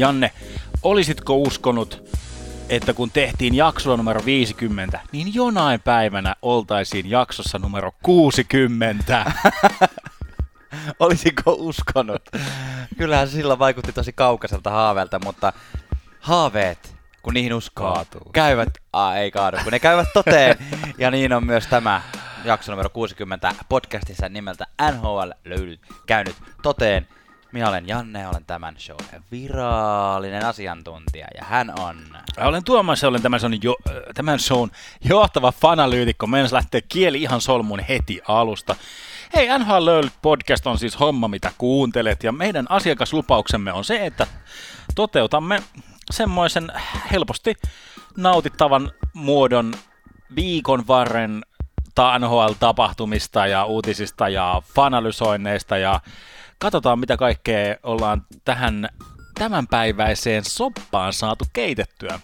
Janne, olisitko uskonut, että kun tehtiin jaksoa numero 50, niin jonain päivänä oltaisiin jaksossa numero 60? Olisiko uskonut? Kyllähän sillä vaikutti tosi kaukaiselta haaveelta, mutta haaveet, kun niihin uskoo, Kaatuu. käyvät, aa, ei kaadu, kun ne käyvät toteen. ja niin on myös tämä jakso numero 60 podcastissa nimeltä NHL löydyt, käynyt toteen. Minä olen Janne, olen tämän show virallinen asiantuntija ja hän on... Olen Tuomas ja olen tämän shown, jo, äh, tämän shown johtava fanalyytikko. Meidän lähtee kieli ihan solmuun heti alusta. Hei, NHL podcast on siis homma, mitä kuuntelet, ja meidän asiakaslupauksemme on se, että toteutamme semmoisen helposti nautittavan muodon viikon varren ta- NHL-tapahtumista ja uutisista ja fanalysoinneista ja katsotaan mitä kaikkea ollaan tähän tämänpäiväiseen soppaan saatu keitettyä.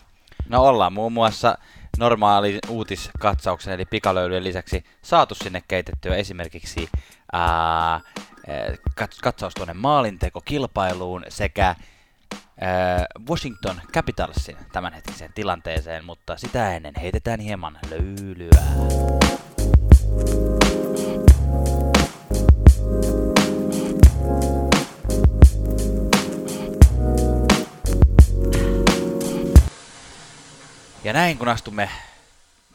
No ollaan muun muassa normaali uutiskatsauksen eli pikalöylyjen lisäksi saatu sinne keitettyä esimerkiksi ää, kat- katsaus tuonne maalintekokilpailuun sekä ää, Washington Capitalsin tämänhetkiseen tilanteeseen, mutta sitä ennen heitetään hieman löylyä. Ja näin kun astumme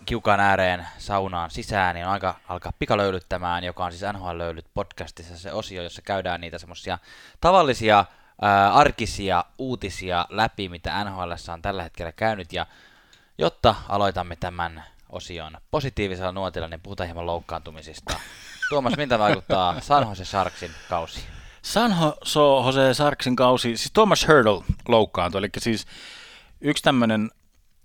kiukaan ääreen saunaan sisään, niin on aika alkaa pikalöylyttämään, joka on siis NHL-löylyt podcastissa se osio, jossa käydään niitä semmoisia tavallisia ää, arkisia uutisia läpi, mitä NHL on tällä hetkellä käynyt. Ja jotta aloitamme tämän osion positiivisella nuotilla, niin puhutaan hieman loukkaantumisista. Tuomas, miltä vaikuttaa San Jose Sharksin kausi? San Jose Sarksin kausi, siis Thomas Hurdle loukkaantui, eli siis yksi tämmöinen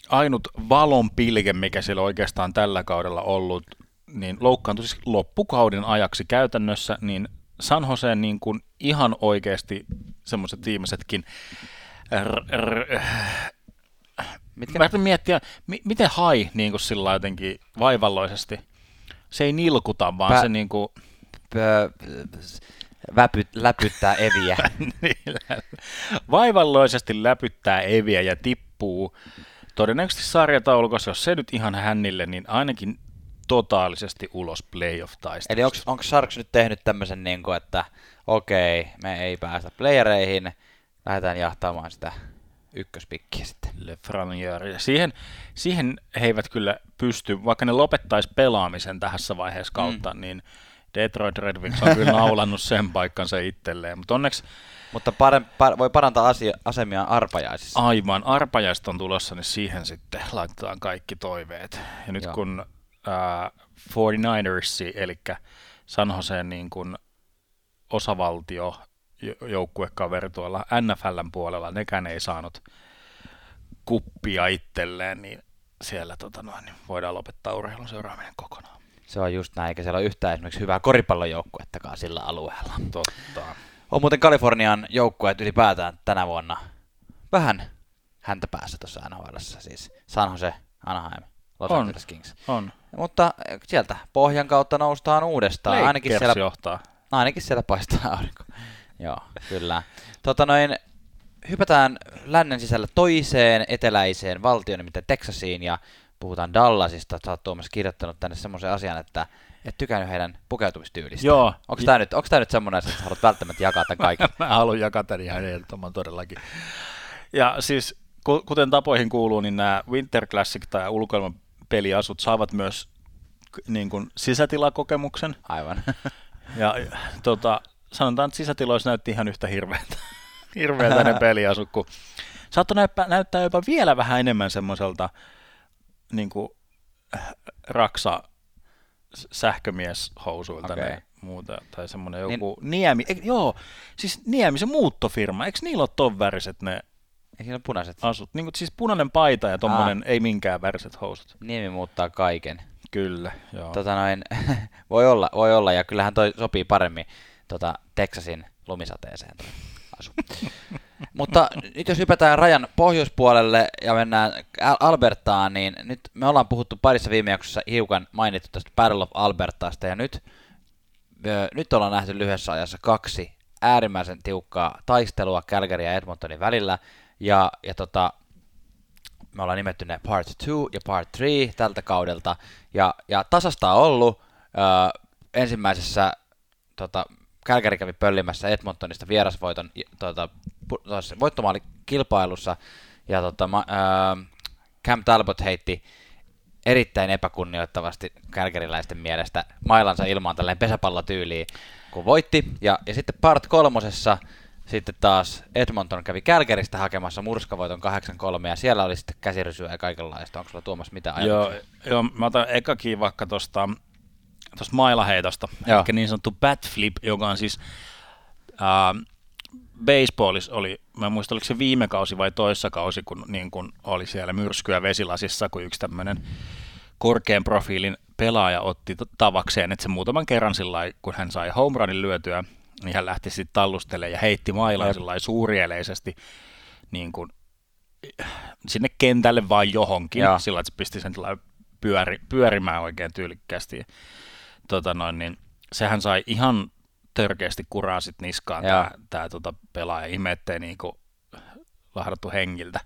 ainut valon pilke, mikä siellä oikeastaan tällä kaudella ollut, niin loukkaantui siis loppukauden ajaksi käytännössä, niin San Jose niin kuin ihan oikeasti semmoiset viimeisetkin r- r- Mitkä Mä miettiä, mi- miten hai niin kuin sillä jotenkin vaivalloisesti. Se ei nilkuta, vaan Pä- se niin kuin, pö- väpy, läpyttää eviä? vaivalloisesti läpyttää eviä ja tippuu todennäköisesti sarjataulukossa, jos se nyt ihan hännille, niin ainakin totaalisesti ulos playoff-taistelusta. Eli onko Sharks nyt tehnyt tämmöisen, niin kuin, että okei, me ei päästä playereihin, lähdetään jahtaamaan sitä ykköspikkiä sitten. Le Franier. Siihen, siihen he eivät kyllä pysty, vaikka ne lopettaisi pelaamisen tässä vaiheessa kautta, mm. niin Detroit Red Wings on kyllä naulannut sen paikkansa itselleen. Mutta onneksi Mutta pare, par, voi parantaa asia, asemia arpajaisissa. aivan arpajasta on tulossa, niin siihen sitten laitetaan kaikki toiveet. Ja nyt Joo. Kun äh, 49ers, eli San Joseen niin kuin osavaltio jo- joukkuekaveri tuolla NFLn puolella, nekään ei saanut kuppia itselleen, niin siellä tota noin, niin voidaan lopettaa urheilun seuraaminen kokonaan. Se on just näin, eikä siellä ole yhtään esimerkiksi hyvää koripallojoukkuettakaan sillä alueella. Totta. On muuten Kalifornian joukkueet ylipäätään tänä vuonna vähän häntä päässä tuossa NHL, siis San Jose, Anaheim, Los On. Angeles Kings. On. Mutta eh, sieltä pohjan kautta noustaan uudestaan. Ainakin Lakers siellä, johtaa. ainakin siellä paistaa aurinko. Joo, kyllä. Tota noin, hypätään lännen sisällä toiseen eteläiseen valtioon, nimittäin Texasiin, ja puhutaan Dallasista. Sä oot Tuomas kirjoittanut tänne semmoisen asian, että et tykännyt heidän pukeutumistyylistä. Joo. Onko tämä nyt, nyt semmoinen, että haluat välttämättä jakaa tämän kaiken? Mä haluan jakaa tämän ihan ehdottoman todellakin. Ja siis, ku- kuten tapoihin kuuluu, niin nämä Winter Classic tai ulkoilmapeliasut saavat myös niin kuin sisätilakokemuksen. Aivan. Ja tota, sanotaan, että sisätiloissa näytti ihan yhtä hirveältä, hirveältä ne peliasut, kun saattoi näyttää, näyttää jopa vielä vähän enemmän semmoiselta niin kuin, äh, raksa sähkömieshousuilta Okei. ne muuta, tai semmoinen Niin- joku Niemi, eik, joo, siis Niemi, se muuttofirma, eikö niillä ole ton väriset ne Ei siinä ole punaiset. asut? Niin kuin, siis punainen paita ja tommonen ei minkään väriset housut. Niemi muuttaa kaiken. Kyllä, joo. Tota noin, voi olla, voi olla, ja kyllähän toi sopii paremmin tota Texasin lumisateeseen toi asu. Mutta nyt jos hypätään rajan pohjoispuolelle ja mennään Al- Albertaan, niin nyt me ollaan puhuttu parissa viime jaksossa hiukan mainittu tästä Battle of Albertasta, ja nyt, ö, nyt ollaan nähty lyhyessä ajassa kaksi äärimmäisen tiukkaa taistelua Calgary ja Edmontonin välillä, Ja, ja tota, me ollaan nimetty ne Part 2 ja Part 3 tältä kaudelta. Ja, ja tasasta on ollut ö, ensimmäisessä tota, Kälkäri kävi pöllimässä Edmontonista vierasvoiton tota, voittomaali kilpailussa ja tota, ma, ää, Cam Talbot heitti erittäin epäkunnioittavasti kälkäriläisten mielestä mailansa ilmaan tällainen pesäpallotyyliin, kun voitti. Ja, ja sitten part kolmosessa sitten taas Edmonton kävi Kälkäristä hakemassa murskavoiton 8-3 ja siellä oli sitten käsirysyä ja kaikenlaista. Onko sulla Tuomas mitä ajatuksia? Joo, joo mä otan ekakin vaikka tuosta tuosta mailaheitosta, Joo. eli niin sanottu bat flip, joka on siis äh, baseballissa oli, mä muistan oliko se viime kausi vai toissa kausi, kun, niin kun oli siellä myrskyä vesilasissa, kun yksi tämmöinen korkean profiilin pelaaja otti tavakseen, että se muutaman kerran sillä kun hän sai home runin lyötyä, niin hän lähti sitten tallustelemaan ja heitti mailaa sillä suurieleisesti niin kuin, sinne kentälle vai johonkin, Joo. sillä että se pisti sen pyöri, pyörimään oikein tyylikkäästi tota noin, niin sehän sai ihan törkeästi kuraa sit niskaan tämä tää, tota pelaaja. Ihme, ettei niinku lahdattu hengiltä.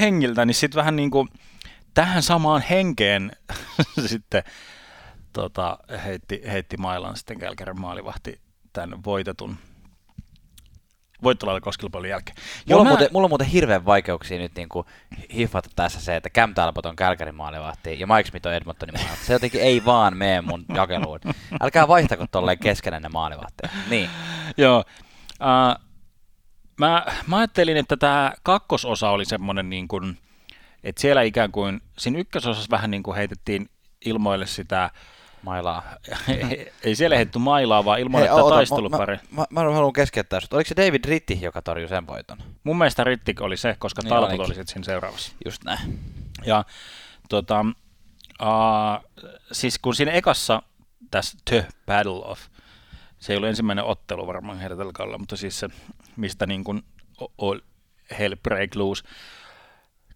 hengiltä niin sitten vähän niinku tähän samaan henkeen sitten tota, heitti, heitti mailan sitten Kälkärän maalivahti tämän voitetun voittolailla koskilpailun jälkeen. Mulla, on mä... muuten, mulla on muuten hirveän vaikeuksia nyt niin kuin hiffata tässä se, että Cam Talbot on Kälkärin maalivahti ja Mike Smith on Edmontonin maalivahti. Se jotenkin ei vaan mene mun jakeluun. Älkää vaihtako tolleen keskenään ne maalivahti. Niin. Joo. Uh, mä, mä ajattelin, että tämä kakkososa oli semmoinen niin kuin, että siellä ikään kuin, siinä ykkösosassa vähän niin kuin heitettiin ilmoille sitä Mailaa. ei siellä heitetty mailaa, vaan ilman, että taistelupari. Mä, mä, mä, haluan keskeyttää Oliko se David Ritti, joka torjui sen voiton? Mun mielestä Ritti oli se, koska niin Talbot oli siinä seuraavassa. Just näin. Ja tota, uh, siis kun siinä ekassa tässä The Battle of, se ei ollut ensimmäinen ottelu varmaan heidän tällä mutta siis se, mistä niin kuin Hell Break Loose,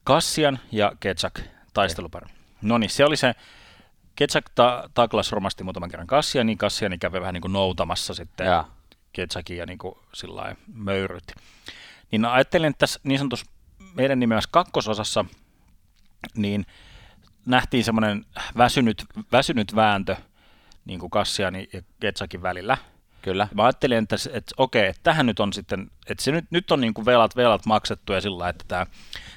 Kassian ja Ketchak taistelupari. No niin, se oli se Ketsak ta- taklas romasti muutaman kerran Kassia, niin Kassia niin kävi vähän niin kuin noutamassa sitten ja. Ketsakin ja niin kuin sillä möyrytti. Niin ajattelin, että tässä niin sanotussa meidän nimeässä kakkososassa niin nähtiin semmoinen väsynyt, väsynyt vääntö niin kuin Kassian ja Ketsakin välillä. Kyllä. Mä ajattelin, että, että, että okei, että tähän nyt on sitten, että se nyt, nyt on niin kuin velat, velat maksettu ja sillä että tämä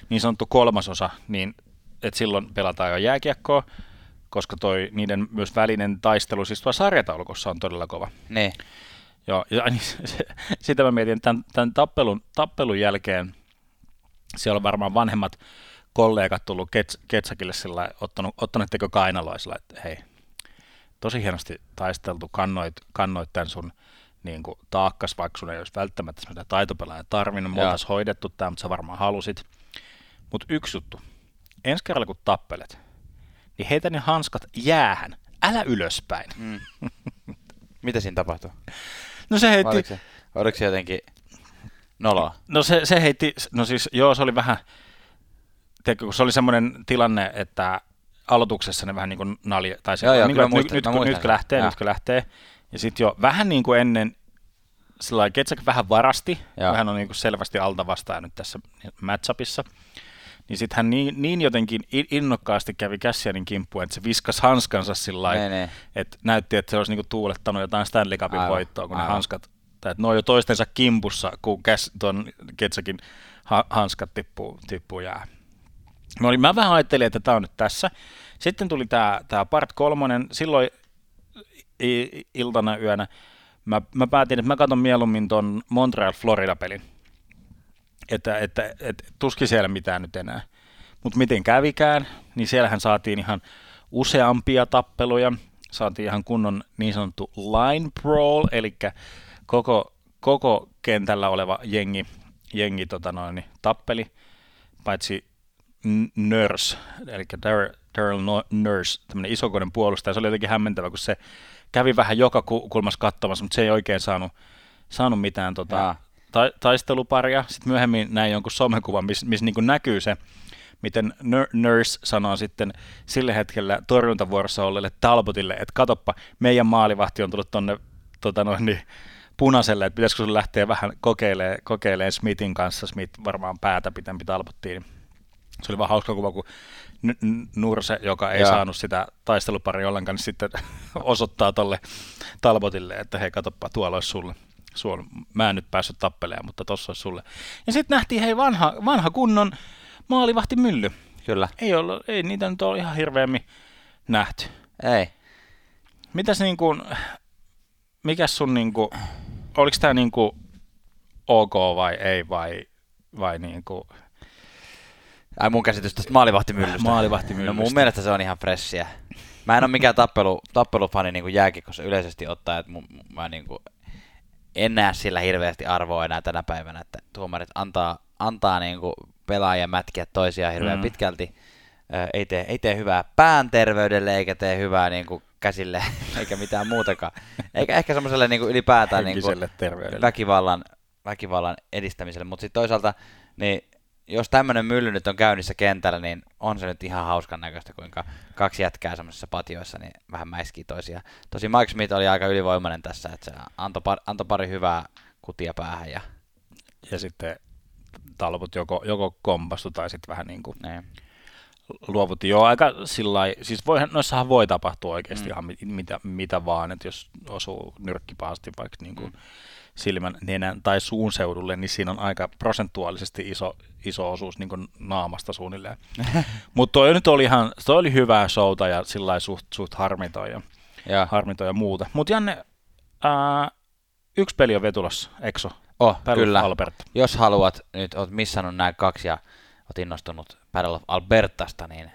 niin sanottu kolmasosa, niin että silloin pelataan jo jääkiekkoa, koska toi niiden myös välinen taistelu siis tuossa sarjataulukossa on todella kova. Ne. Joo, ja niin, se, sitä mä mietin, tämän, tämän tappelun, tappelun jälkeen siellä on varmaan vanhemmat kollegat tullut Kets, Ketsakille sillä ottanut, ottanut teko kainaloisella, että hei, tosi hienosti taisteltu, kannoit, kannoit tämän sun niin kuin, taakkas, vaikka sun ei olisi välttämättä sitä taitopelaaja tarvinnut, me oltaisiin hoidettu tämä, mutta sä varmaan halusit. Mutta yksi juttu, ensi kerralla kun tappelet, niin heitä ne hanskat jäähän, älä ylöspäin. Mm. Mitä siinä tapahtui? No se heitti... Oliko se, oliko se jotenkin noloa? No se, se heitti, no siis joo, se oli vähän, teikö, kun se oli semmoinen tilanne, että aloituksessa ne vähän niin kuin nalje, tai se, joo, joo, niin kuin, muistan, nyt, nyt, nyt, kun lähtee, nyt kun lähtee, ja sitten jo vähän niin kuin ennen, sillä Ketsak vähän varasti, joo. vähän on niin kuin selvästi alta vastaan nyt tässä matchupissa, niin sitten hän niin, niin jotenkin innokkaasti kävi Cassianin kimppuun, että se viskas hanskansa sillä että näytti, että se olisi niinku tuulettanut jotain Stanley Cupin Aivan. voittoa, kun Aivan. ne hanskat, tai että ne on jo toistensa kimpussa, kun käs, tuon Ketsakin ha, hanskat tippuu, tippuu jää. Mä, olin, mä vähän ajattelin, että tämä on nyt tässä. Sitten tuli tämä tää part kolmonen, silloin iltana yönä mä, mä päätin, että mä katson mieluummin ton Montreal-Florida-pelin että, että, että tuskin siellä mitään nyt enää. Mutta miten kävikään, niin siellähän saatiin ihan useampia tappeluja, saatiin ihan kunnon niin sanottu line brawl, eli koko, koko kentällä oleva jengi, jengi tota noin, niin tappeli, paitsi Nurse, eli Daryl Nurse, tämmöinen isokoinen puolustaja, se oli jotenkin hämmentävä, kun se kävi vähän joka kulmassa katsomassa, mutta se ei oikein saanut, saanut mitään tota, ta- taisteluparia. Sitten myöhemmin näin jonkun somekuvan, missä miss niin näkyy se, miten Nurse sanoo sitten sille hetkellä torjuntavuorossa olleelle Talbotille, että katoppa, meidän maalivahti on tullut tonne tota noin, niin, punaiselle, että pitäisikö sun lähteä vähän kokeilemaan, kokeilemaan Smithin kanssa. Smith varmaan päätä pitempi talpottiin. Se oli vaan hauska kuva, kun Nurse, joka ei Joo. saanut sitä taisteluparia ollenkaan, niin sitten osoittaa tolle Talbotille, että hei, katoppa, tuolla olisi sulle. Suol, mä en nyt päässyt tappelemaan, mutta tossa olisi sulle. Ja sitten nähtiin, hei, vanha, vanha kunnon maalivahti mylly. Kyllä. Ei, ollut, ei niitä nyt ole ihan hirveämmin nähty. Ei. Mitäs niin kuin, mikäs sun niin kuin, oliko tämä niin kuin ok vai ei vai, vai niin kuin, Ai mun käsitys tästä maalivahtimyllystä. Maalivahtimyllystä. No mun mielestä se on ihan fressiä. Mä en ole mikään tappelu, tappelufani niin jääkikossa yleisesti ottaa, että mun, mä niin kuin, en näe sillä hirveästi arvoa enää tänä päivänä, että tuomarit antaa, antaa niin kuin pelaajia mätkiä toisiaan hirveän mm. pitkälti. ei, tee, ei tee hyvää pään terveydelle eikä tee hyvää niin kuin käsille eikä mitään muutakaan. Eikä ehkä semmoiselle niin kuin ylipäätään niin kuin väkivallan, väkivallan edistämiselle, mutta sitten toisaalta niin jos tämmöinen mylly nyt on käynnissä kentällä, niin on se nyt ihan hauskan näköistä, kuinka kaksi jätkää semmoisissa patioissa niin vähän mäiskii toisia. Tosi Mike Smith oli aika ylivoimainen tässä, että se antoi, par, antoi pari hyvää kutia päähän. Ja, ja sitten talvut joko, joko kompastu tai sitten vähän niin kuin niin. luovutti jo aika sillä siis voihan, noissahan voi tapahtua oikeasti mm. ihan mitä, mitä vaan, että jos osuu nyrkki pahasti vaikka niin kuin mm silmän, nenän tai suun seudulle, niin siinä on aika prosentuaalisesti iso, iso osuus niin naamasta suunnilleen. Mutta toi nyt oli ihan, toi oli hyvää showta ja sillä suht, suht harmitoja, ja. harmitoja muuta. Mutta Janne, ää, yksi peli on vetulossa, Exo. Oh, Battle kyllä. Albert. Jos haluat, nyt oot missannut nämä kaksi ja oot innostunut Battle of Albertasta, niin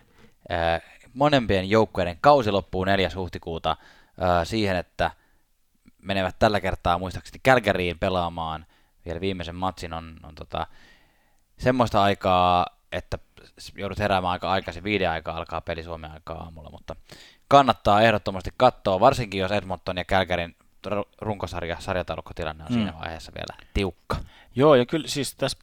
ää, monempien joukkueiden kausi loppuu 4. huhtikuuta ää, siihen, että – menevät tällä kertaa muistaakseni Kälkäriin pelaamaan vielä viimeisen matsin on, on tota, semmoista aikaa, että joudut heräämään aika aikaisin, viiden aikaa alkaa peli Suomen aikaa aamulla, mutta kannattaa ehdottomasti katsoa, varsinkin jos Edmonton ja Kälkärin runkosarja, sarjataulukkotilanne on mm. siinä vaiheessa vielä tiukka. Joo, ja kyllä siis tässä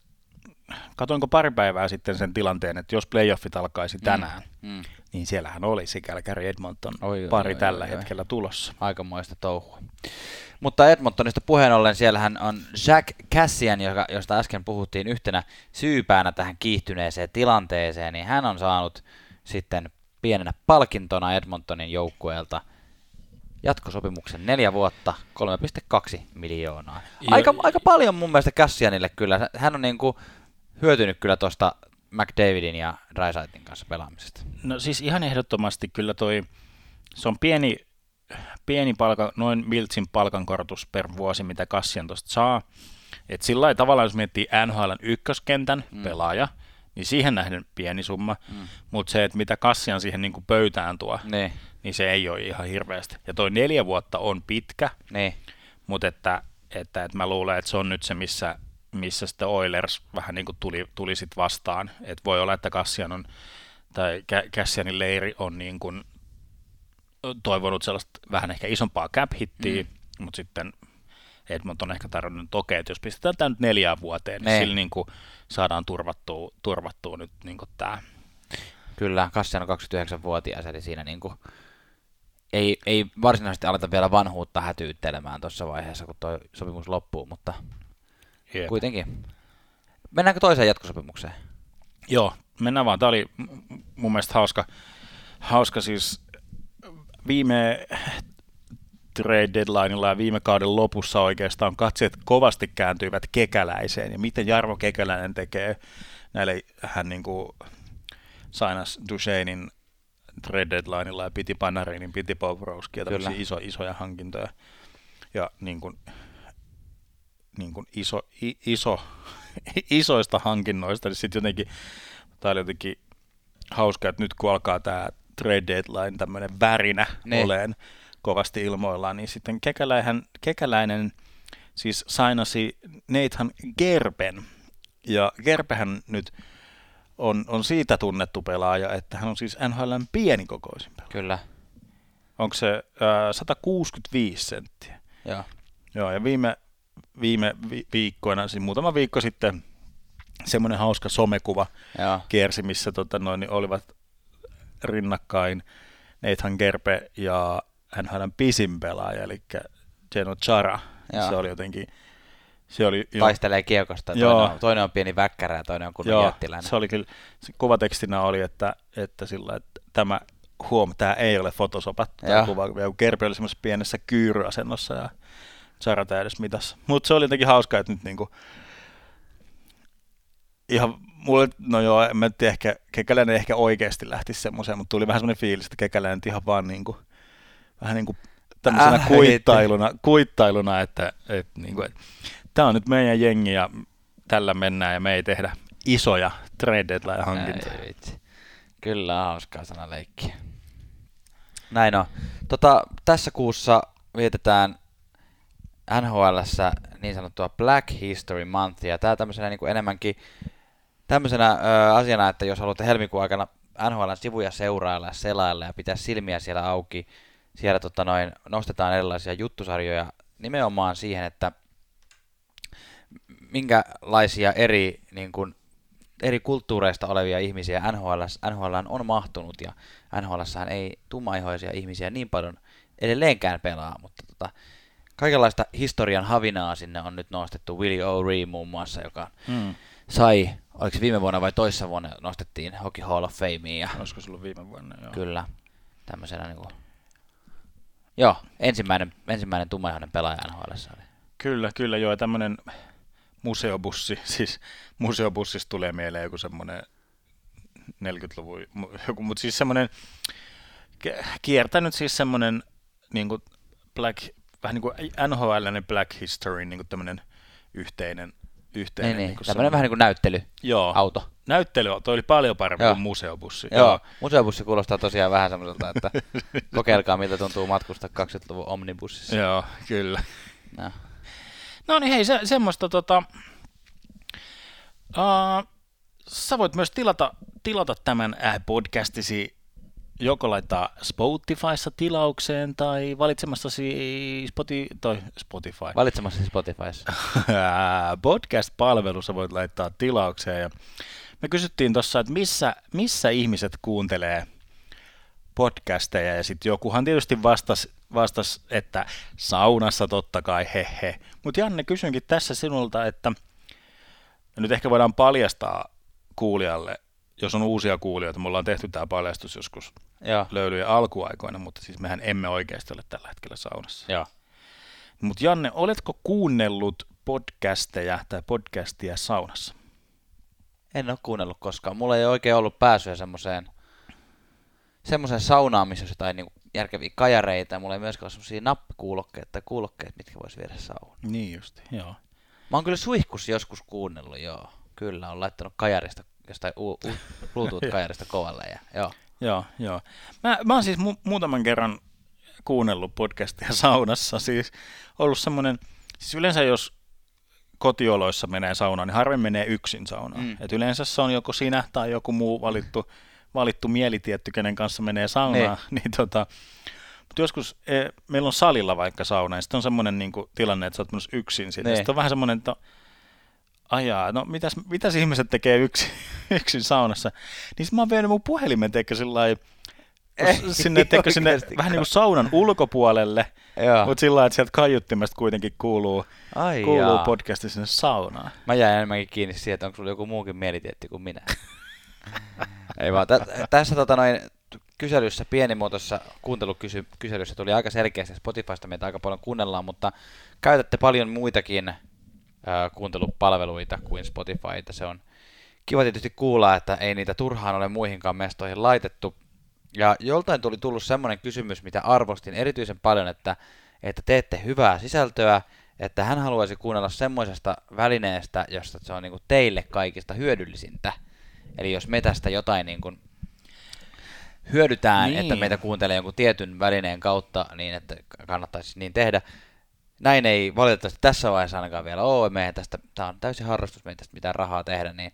katoinko pari päivää sitten sen tilanteen, että jos playoffit alkaisi mm. tänään, mm. Mm. niin siellähän olisi Kälkäri Edmonton oi, pari oi, tällä oi, hetkellä oi. tulossa. Aikamoista touhua. Mutta Edmontonista puheen ollen siellähän on Jack Cassian, joka, josta äsken puhuttiin yhtenä syypäänä tähän kiihtyneeseen tilanteeseen, niin hän on saanut sitten pienenä palkintona Edmontonin joukkueelta jatkosopimuksen neljä vuotta, 3,2 miljoonaa. Aika, aika paljon mun mielestä Cassianille kyllä. Hän on niin kuin hyötynyt kyllä tuosta McDavidin ja Drysaitin kanssa pelaamisesta. No siis ihan ehdottomasti kyllä toi, se on pieni, pieni palka, noin Miltsin palkankorotus per vuosi, mitä Kassian tuosta saa. Et sillä lailla tavallaan, jos miettii NHL ykköskentän mm. pelaaja, niin siihen nähden pieni summa, mm. mutta se, että mitä Kassian siihen niin pöytään tuo, ne. niin se ei ole ihan hirveästi. Ja toi neljä vuotta on pitkä, ne. mutta että, että, että mä luulen, että se on nyt se, missä missä sitten Oilers vähän niin kuin tuli, tuli sit vastaan. Et voi olla, että Cassian on, tai Cassianin leiri on niin kuin toivonut sellaista vähän ehkä isompaa cap-hittiä, mm. mutta sitten Edmonton on ehkä tarvinnut, että okei, että jos pistetään tämä nyt neljään vuoteen, niin, niin sillä niin kuin saadaan turvattua, turvattua nyt niin kuin tämä. Kyllä, Cassian on 29-vuotias, eli siinä niin kuin ei, ei varsinaisesti aleta vielä vanhuutta hätyyttelemään tuossa vaiheessa, kun tuo sopimus loppuu, mutta Jep. kuitenkin. Mennäänkö toiseen jatkosopimukseen? Joo, mennään vaan. Tämä oli mun mielestä hauska, hauska siis viime trade deadlineilla ja viime kauden lopussa oikeastaan katseet kovasti kääntyivät kekäläiseen ja miten Jarmo Kekäläinen tekee näille hän niin kuin sainas Ducheinin trade deadlineilla ja piti Panarinin, piti Bobrovskia, tämmöisiä iso, isoja hankintoja. Ja niin kuin, niin kuin iso, iso, isoista hankinnoista, niin sitten jotenkin, tämä oli jotenkin hauska, että nyt kun alkaa tämä trade deadline, tämmöinen värinä ne. oleen kovasti ilmoillaan, niin sitten kekäläinen, kekäläinen siis sainasi Nathan Gerben, ja Gerbehän nyt on, on siitä tunnettu pelaaja, että hän on siis NHLn pienikokoisin pelaaja. Kyllä. Onko se äh, 165 senttiä? Joo. Joo, ja viime viime vi- viikkoina, siis muutama viikko sitten, semmoinen hauska somekuva Joo. kiersi, missä tota, noin, olivat rinnakkain Nathan Gerpe ja NHLn pisin pelaaja, eli Geno Chara. Joo. Se oli jotenkin, se oli jo, Taistelee kiekosta. Joo. Toinen on, toinen on pieni väkkärä ja toinen on kunnon jättiläinen. se oli kyllä, se kuvatekstinä oli, että, että sillä, että tämä huom, tämä ei ole tämä Joo. kuva, Kerpi oli semmoisessa pienessä kyyryasennossa ja Sara täydessä mitassa. Mutta se oli jotenkin hauska, että nyt niinku, ihan mulle, no joo, en mä tiedä, ehkä, Kekäläinen ehkä oikeasti lähti semmoiseen, mutta tuli vähän semmoinen fiilis, että Kekäläinen ihan vaan niinku, vähän niin kuin tämmöisenä Äh, kuittailuna, kuittailuna, että, että, niinku, että tämä on nyt meidän jengi ja tällä mennään ja me ei tehdä isoja trade deadline hankintoja. Kyllä hauskaa sanaleikkiä. Näin on. Tota, tässä kuussa vietetään NHLssä niin sanottua Black History Monthia. Tämä tämmöisenä niin kuin enemmänkin tämmöisenä ö, asiana, että jos haluatte helmikuun aikana NHLn sivuja seurailla ja selailla ja pitää silmiä siellä auki, siellä tota noin, nostetaan erilaisia juttusarjoja nimenomaan siihen, että minkälaisia eri, niin kuin, eri kulttuureista olevia ihmisiä NHL, NHL on mahtunut ja NHL ei tummaihoisia ihmisiä niin paljon edelleenkään pelaa, mutta tota, kaikenlaista historian havinaa sinne on nyt nostettu. Willie O'Ree muun muassa, joka Mm. sai, oliko se viime vuonna vai toissa vuonna nostettiin Hockey Hall of Fameen ja Olisiko se ollut viime vuonna? Joo. kyllä tämmöisenä niin kuin, joo, ensimmäinen, ensimmäinen tummaihoinen pelaaja NHL oli. Kyllä, kyllä joo, tämmöinen museobussi, siis museobussista tulee mieleen joku semmoinen 40-luvun, mu- joku, mutta siis semmoinen kiertänyt siis semmoinen niin kuin black, vähän niin kuin NHL Black History, niin kuin tämmöinen yhteinen, yhteinen Niin, niin. kuin tämmöinen vähän niin kuin näyttely, joo, auto. näyttely, toi oli paljon parempi Joo. kuin museobussi. Joo, museobussi kuulostaa tosiaan vähän semmoiselta, että kokeilkaa miltä tuntuu matkustaa 20-luvun omnibussissa. Joo, kyllä. No. No niin hei, se, semmoista tota... Uh, sä voit myös tilata, tilata tämän podcastisi joko laittaa Spotifyssa tilaukseen tai valitsemassasi Spoti, toi Spotify. Valitsemassa Spotifyssa. podcast-palvelussa voit laittaa tilaukseen. Ja me kysyttiin tuossa, että missä, missä ihmiset kuuntelee podcasteja, ja sitten jokuhan tietysti vastasi, vastas, että saunassa totta kai, he he. Mutta Janne, kysynkin tässä sinulta, että nyt ehkä voidaan paljastaa kuulijalle, jos on uusia kuulijoita, me ollaan tehty tämä paljastus joskus Joo. löylyjen alkuaikoina, mutta siis mehän emme oikeasti ole tällä hetkellä saunassa. Joo. Mutta Janne, oletko kuunnellut podcasteja tai podcastia saunassa? En ole kuunnellut koskaan. Mulla ei oikein ollut pääsyä semmoiseen semmoiseen saunaan, missä olisi jotain niin järkeviä kajareita. Mulla ei myöskään ole semmoisia nappikuulokkeita tai kuulokkeita, mitkä voisi viedä saunaan. Niin just, joo. Mä oon kyllä suihkus joskus kuunnellut, joo. Kyllä, on laittanut kajarista, jostain u- u- Bluetooth-kajarista kovalle. Ja, joo. Joo, joo. Mä, mä oon siis mu- muutaman kerran kuunnellut podcastia saunassa, siis ollut semmoinen, siis yleensä jos kotioloissa menee saunaan, niin harvemmin menee yksin saunaan. Mm. Et yleensä se on joko sinä tai joku muu valittu, valittu mielitietty, kenen kanssa menee saunaan. Niin. niin tota, mutta joskus e, meillä on salilla vaikka sauna, ja sitten on semmoinen niin tilanne, että sä oot yksin sinne. Niin. Sitten on vähän semmoinen, että ajaa, no mitäs, mitäs ihmiset tekee yksin, yksin saunassa. Niin mä oon vienyt mun puhelimen, teikö sillä sinne, teikö, sinne vähän niin kuin saunan ulkopuolelle, mutta sillä että sieltä kaiuttimesta kuitenkin kuuluu, Ai kuuluu jaa. podcasti sinne saunaan. Mä jäin enemmänkin kiinni siihen, että onko sulla joku muukin mielitietti kuin minä. Ei vaan. Tä- tässä tota noin, kyselyssä, pienimuotoisessa kuuntelukyselyssä tuli aika selkeästi Spotifysta, meitä aika paljon kuunnellaan, mutta käytätte paljon muitakin ää, kuuntelupalveluita kuin Spotifyta. Se on kiva tietysti kuulla, että ei niitä turhaan ole muihinkaan mestoihin laitettu. Ja joltain tuli tullut semmoinen kysymys, mitä arvostin erityisen paljon, että, että teette hyvää sisältöä, että hän haluaisi kuunnella semmoisesta välineestä, josta se on niin kuin teille kaikista hyödyllisintä. Eli jos me tästä jotain niin kuin hyödytään, niin. että meitä kuuntelee jonkun tietyn välineen kautta, niin että kannattaisi niin tehdä. Näin ei valitettavasti tässä vaiheessa ainakaan vielä ole. Me tästä, tämä on täysin harrastus, me ei tästä mitään rahaa tehdä, niin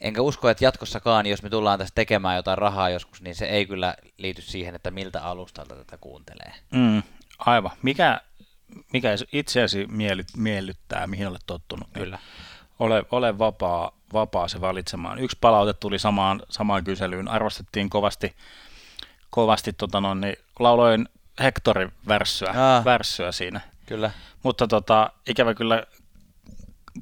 enkä usko, että jatkossakaan, jos me tullaan tästä tekemään jotain rahaa joskus, niin se ei kyllä liity siihen, että miltä alustalta tätä kuuntelee. Mm, aivan. Mikä, mikä itseäsi miellyt, miellyttää, mihin olet tottunut? niin Kyllä. Ole, ole vapaa, vapaa se valitsemaan. Yksi palaute tuli samaan, samaan kyselyyn. Arvostettiin kovasti, kovasti tota noin, niin lauloin Hectorin värssyä, Ah. värssyä siinä. Kyllä. Mutta tota, ikävä kyllä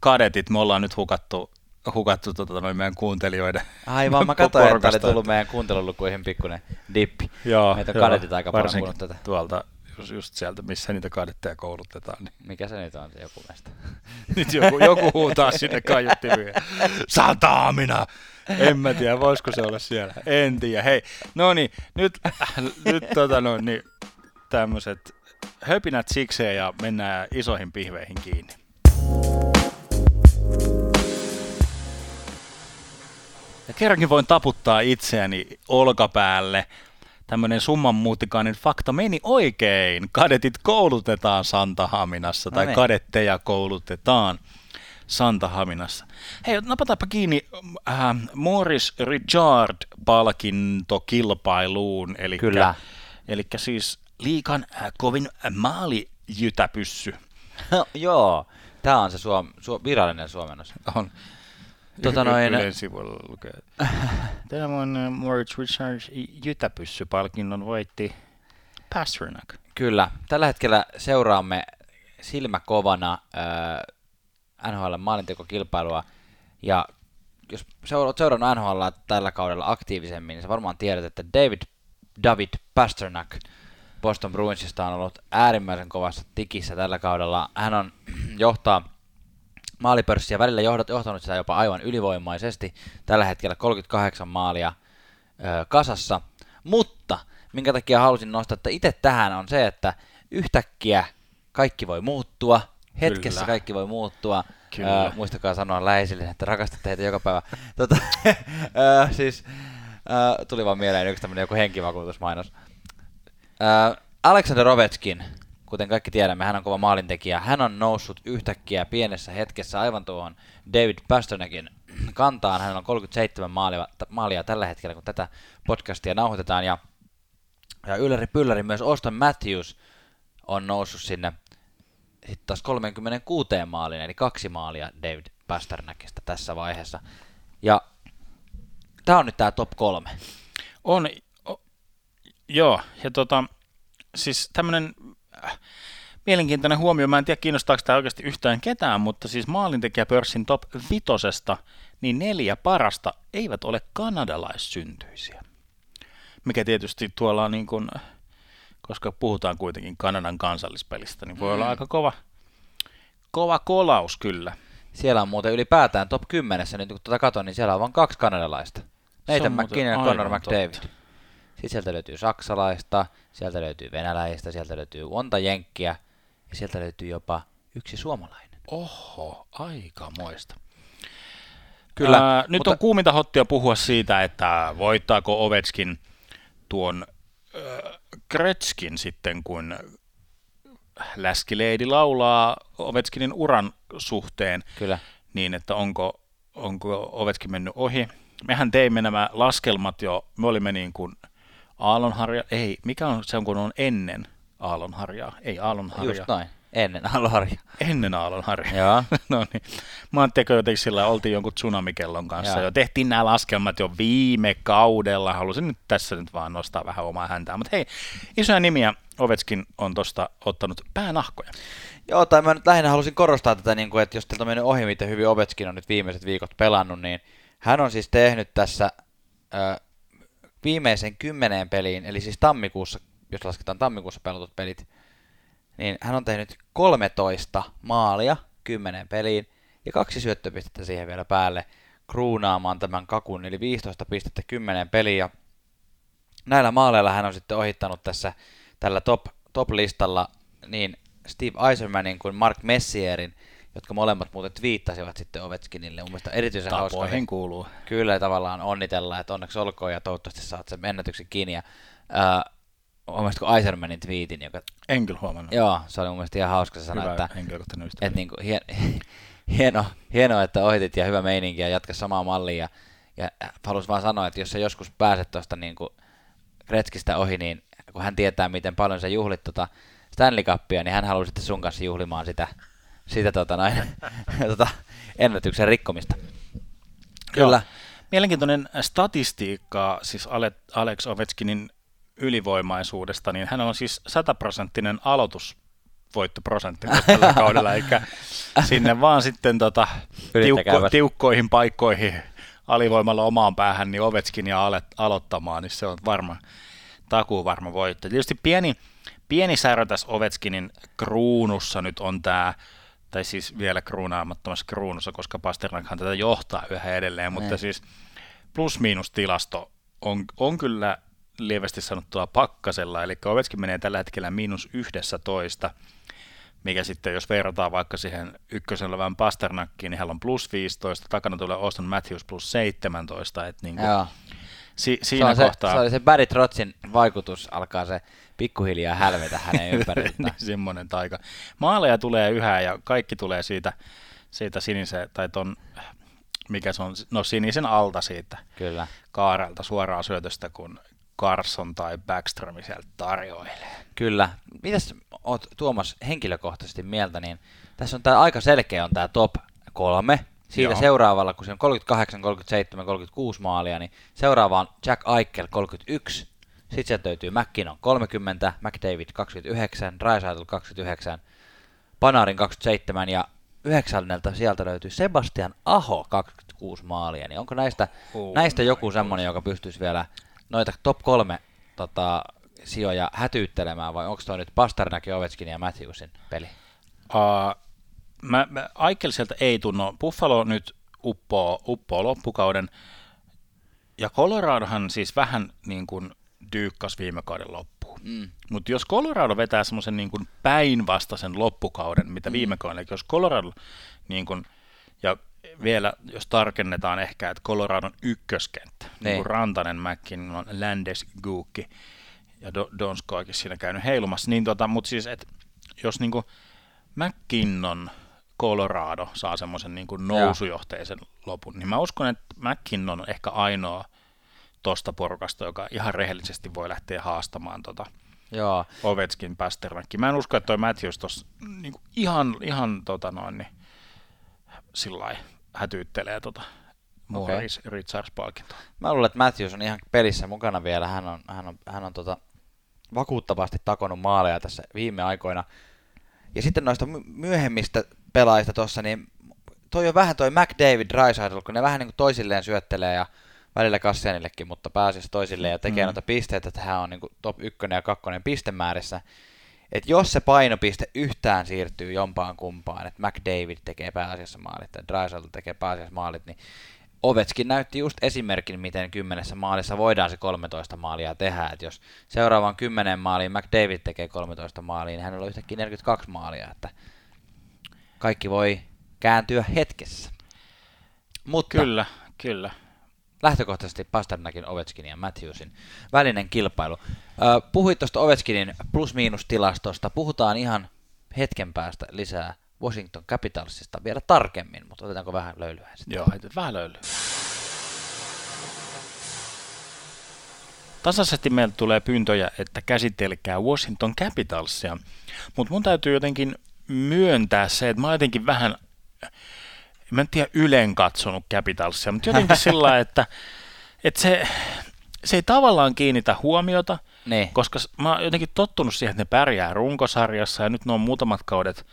kadetit me ollaan nyt hukattu, hukattu tota, noin meidän kuuntelijoiden Aivan, mä katsoin, että oli tullut meidän kuuntelulukuihin pikkuinen dippi. Joo, Meitä on joo, kadetit aika paljon tätä. Tuolta, just, just sieltä, missä niitä kadetteja koulutetaan. Niin. Mikä se nyt on, se joku meistä? Nyt joku, joku huutaa sinne kaiuttimeen. Santaamina! En mä tiedä, voisiko se olla siellä. En tiedä. Hei, no niin, nyt, nyt tota no, niin, tämmöiset höpinät sikseen ja mennään isoihin pihveihin kiinni. Ja kerrankin voin taputtaa itseäni olkapäälle. Tämmöinen summanmuutikainen fakta meni oikein. Kadetit koulutetaan Santahaminassa, No tai niin. kadetteja koulutetaan Santahaminassa. Hei, napataanpa kiinni äh, Morris Richard palkintokilpailuun. Eli Kyllä. Eli siis liikan äh, kovin maalijytäpyssy Joo, tää on se suom, su, virallinen suomennos. on. Tota noin- Ylen sivuilla lukee. Tämä on äh, Morris Richard Jytäpyssy-palkinnon voitti Pasternak. Kyllä, tällä hetkellä seuraamme silmäkovana äh, NHL maalintekokilpailua, ja jos seura- seurannut NHL tällä kaudella aktiivisemmin, niin sä varmaan tiedät, että David David Pasternak Boston Bruinsista on ollut äärimmäisen kovassa tikissä tällä kaudella. Hän on johtaa maalipörssiä, välillä johdat, johtanut sitä jopa aivan ylivoimaisesti. Tällä hetkellä 38 maalia ö, kasassa. Mutta minkä takia halusin nostaa, että itse tähän on se, että yhtäkkiä kaikki voi muuttua, hetkessä Kyllä. kaikki voi muuttua. Ö, muistakaa sanoa läheisille, että rakastatte heitä joka päivä. tota, ö, siis, ö, tuli vaan mieleen yksi tämmöinen joku henkivakuutusmainos. Ö, Alexander Ovechkin, kuten kaikki tiedämme, hän on kova maalintekijä. Hän on noussut yhtäkkiä pienessä hetkessä aivan tuohon David Pasternakin kantaan. Hän on 37 maalia, maalia tällä hetkellä, kun tätä podcastia nauhoitetaan. Ja, ja ylläri pylläri myös Auston Matthews on noussut sinne sitten taas 36 maaliin, eli kaksi maalia David Pasternakista tässä vaiheessa. Ja tämä on nyt tämä top kolme. On, joo, ja tota, siis tämmöinen äh, mielenkiintoinen huomio, mä en tiedä kiinnostaako tämä oikeasti yhtään ketään, mutta siis maalintekijäpörssin top vitosesta, niin neljä parasta eivät ole kanadalaissyntyisiä. Mikä tietysti tuolla on niin kuin, koska puhutaan kuitenkin Kanadan kansallispelistä, niin voi mm. olla aika kova, kova kolaus kyllä. Siellä on muuten ylipäätään top 10, nyt kun tuota katon, niin siellä on vain kaksi kanadalaista. Nathan McKinnon ja Connor McDavid. totta. Sitten sieltä löytyy saksalaista, sieltä löytyy venäläistä, sieltä löytyy monta jenkkiä ja sieltä löytyy jopa yksi suomalainen. Oho, aika moista. Kyllä, Ää, nyt mutta- on kuuminta hottia puhua siitä, että voittaako Ovechkin tuon äh, Kretskin sitten, kun Läskileidi laulaa Ovechkinin uran suhteen, Kyllä. niin että onko, onko Ovechkin mennyt ohi. Mehän teimme nämä laskelmat jo, me olimme niin kuin Aallonharja, ei, mikä on se, on, kun on ennen Aallonharjaa, ei Aallonharja, Just noin, ennen Alvaria. ennen Aallonharjaa. Joo. no niin. Mä ajattelin jotenkin sillä oltiin jonkun tsunamikellon kanssa Joo. jo. Tehtiin nämä laskelmat jo viime kaudella. Halusin nyt tässä nyt vaan nostaa vähän omaa häntää. Mutta hei, isoja nimiä Ovetskin on tosta ottanut päänahkoja. Joo, tai mä nyt lähinnä halusin korostaa tätä, niin kuin, että jos teiltä on mennyt ohi, miten hyvin Ovechkin on nyt viimeiset viikot pelannut, niin hän on siis tehnyt tässä ö, viimeisen kymmeneen peliin, eli siis tammikuussa, jos lasketaan tammikuussa pelatut pelit, niin hän on tehnyt 13 maalia kymmeneen peliin ja kaksi syöttöpistettä siihen vielä päälle kruunaamaan tämän kakun, eli 15 pistettä 10 peliin. Ja näillä maaleilla hän on sitten ohittanut tässä tällä top, top-listalla niin Steve Eisermanin kuin Mark Messierin, jotka molemmat muuten twiittasivat sitten Ovechkinille. Mun mielestä erityisen hauska. Tapoihin kuuluu. Kyllä tavallaan onnitella, että onneksi olkoon ja toivottavasti saat sen ennätyksen kiinni. Ja, ää, huomasitko Eisermanin twiitin, joka, En kyllä huomannut. joo, se oli mun mielestä ihan hauska se sana, Hyvä että, henkilökohtainen ystävä. että niinku, hien, hieno, hieno, että ohitit ja hyvä meininki ja jatka samaa mallia. Ja, ja halusin vaan sanoa, että jos sä joskus pääset tuosta niinku Kretskistä ohi, niin kun hän tietää, miten paljon sä juhlit tota Stanley Cupia, niin hän haluaa sitten sun kanssa juhlimaan sitä, sitä tota noin, tota, ennätyksen rikkomista. Kyllä. Joo. Mielenkiintoinen statistiikka siis Ale- Alex Ovechkinin ylivoimaisuudesta, niin hän on siis sataprosenttinen voittoprosentti tällä kaudella, eikä sinne vaan sitten tota, tiukko, tiukkoihin paikkoihin alivoimalla omaan päähän, niin Ovetskin ja aloittamaan, niin se on varma, takuu varma voitto. Tietysti pieni, pieni särö tässä Ovechkinin kruunussa nyt on tämä, tai siis vielä kruunaamattomassa kruunussa, koska Pasternakhan tätä johtaa yhä edelleen, mutta ne. siis plus-miinus tilasto on, on kyllä lievästi sanottua pakkasella, eli Ovechkin menee tällä hetkellä miinus 11, mikä sitten, jos verrataan vaikka siihen ykkösen olevaan Pasternakkiin, niin hän on plus 15, takana tulee Austin Matthews plus 17, että niin kuin, si, siinä se kohtaa... Se, se oli se Barry Trotsin vaikutus, alkaa se pikkuhiljaa hälvetä hänen ympäriltään. niin, semmoinen taika. Maaleja tulee yhä ja kaikki tulee siitä, siitä sinisen, tai ton, mikä se on, no sinisen alta siitä Kyllä. kaarelta suoraan syötöstä, kun Carson tai Backstrom sieltä tarjoilee. Kyllä. Mitäs oot Tuomas henkilökohtaisesti mieltä, niin tässä on tämä aika selkeä on tämä top kolme. Siitä Joo. seuraavalla, kun se on 38, 37, 36 maalia, niin seuraava on Jack Eichel 31, sitten sieltä löytyy McKinnon 30, McDavid 29, Draisaitl 29, Panarin 27 ja yhdeksänneltä sieltä löytyy Sebastian Aho 26 maalia. Niin onko näistä, oh näistä joku semmoinen, joka pystyisi vielä noita top kolme tota, sijoja hätyyttelemään vai onko toi nyt Pasternak, Ovechkin ja Matthewsin peli? Uh, mä, mä, Aikel sieltä ei tunno. Buffalo nyt uppoo, uppoo loppukauden. Ja Coloradohan siis vähän niin kuin dyykkas viime kauden loppuun. Mm. Mutta jos Colorado vetää semmoisen niin päinvastaisen loppukauden, mitä mm. viime kauden, eli jos Colorado niin kuin, ja vielä, jos tarkennetaan ehkä, että Coloradon ykköskenttä, niin, niin kuin Rantanen, McKinnon, Landes, Guukki ja Donsko oikein siinä käynyt heilumassa, niin tota, mutta siis, että jos niin kuin McKinnon, Colorado saa semmoisen niin nousujohteisen ja. lopun, niin mä uskon, että McKinnon on ehkä ainoa tosta porukasta, joka ihan rehellisesti voi lähteä haastamaan tota Joo. Ovetskin Pasternak. Mä en usko, että toi Matthews tossa niin ihan, ihan tota noin, niin, sillä hätyyttelee tota okay. Richards-palkintoa. Mä luulen, että Matthews on ihan pelissä mukana vielä. Hän on, hän on, hän on tota, vakuuttavasti takonut maaleja tässä viime aikoina. Ja sitten noista myöhemmistä pelaajista tuossa, niin toi on vähän toi McDavid, Dreisaitl, kun ne vähän niin kuin toisilleen syöttelee ja välillä Kassianillekin, mutta pääasiassa toisilleen ja tekee mm. noita pisteitä, että hän on niin kuin top 1 ja 2 pistemäärissä. Että jos se painopiste yhtään siirtyy jompaan kumpaan, että McDavid tekee pääasiassa maalit ja Dreisaitl tekee pääasiassa maalit, niin Ovetskin näytti just esimerkin, miten kymmenessä maalissa voidaan se 13 maalia tehdä. Et jos seuraavan kymmenen maaliin McDavid tekee 13 maalia, niin hänellä on yhtäkkiä 42 maalia. Että kaikki voi kääntyä hetkessä. Mutta kyllä, kyllä. Lähtökohtaisesti Pasternakin, Ovechkinin ja Matthewsin välinen kilpailu. puhuit tuosta Ovechkinin plus-miinus-tilastosta. Puhutaan ihan hetken päästä lisää Washington Capitalsista vielä tarkemmin, mutta otetaanko vähän löylyä sitten? Joo, heitet vähän löylyä. Tasaisesti meiltä tulee pyyntöjä, että käsitelkää Washington Capitalsia, mutta mun täytyy jotenkin myöntää se, että mä oon jotenkin vähän, mä en tiedä ylen katsonut Capitalsia, mutta jotenkin sillä että, että se, se ei tavallaan kiinnitä huomiota, niin. koska mä oon jotenkin tottunut siihen, että ne pärjää runkosarjassa ja nyt ne on muutamat kaudet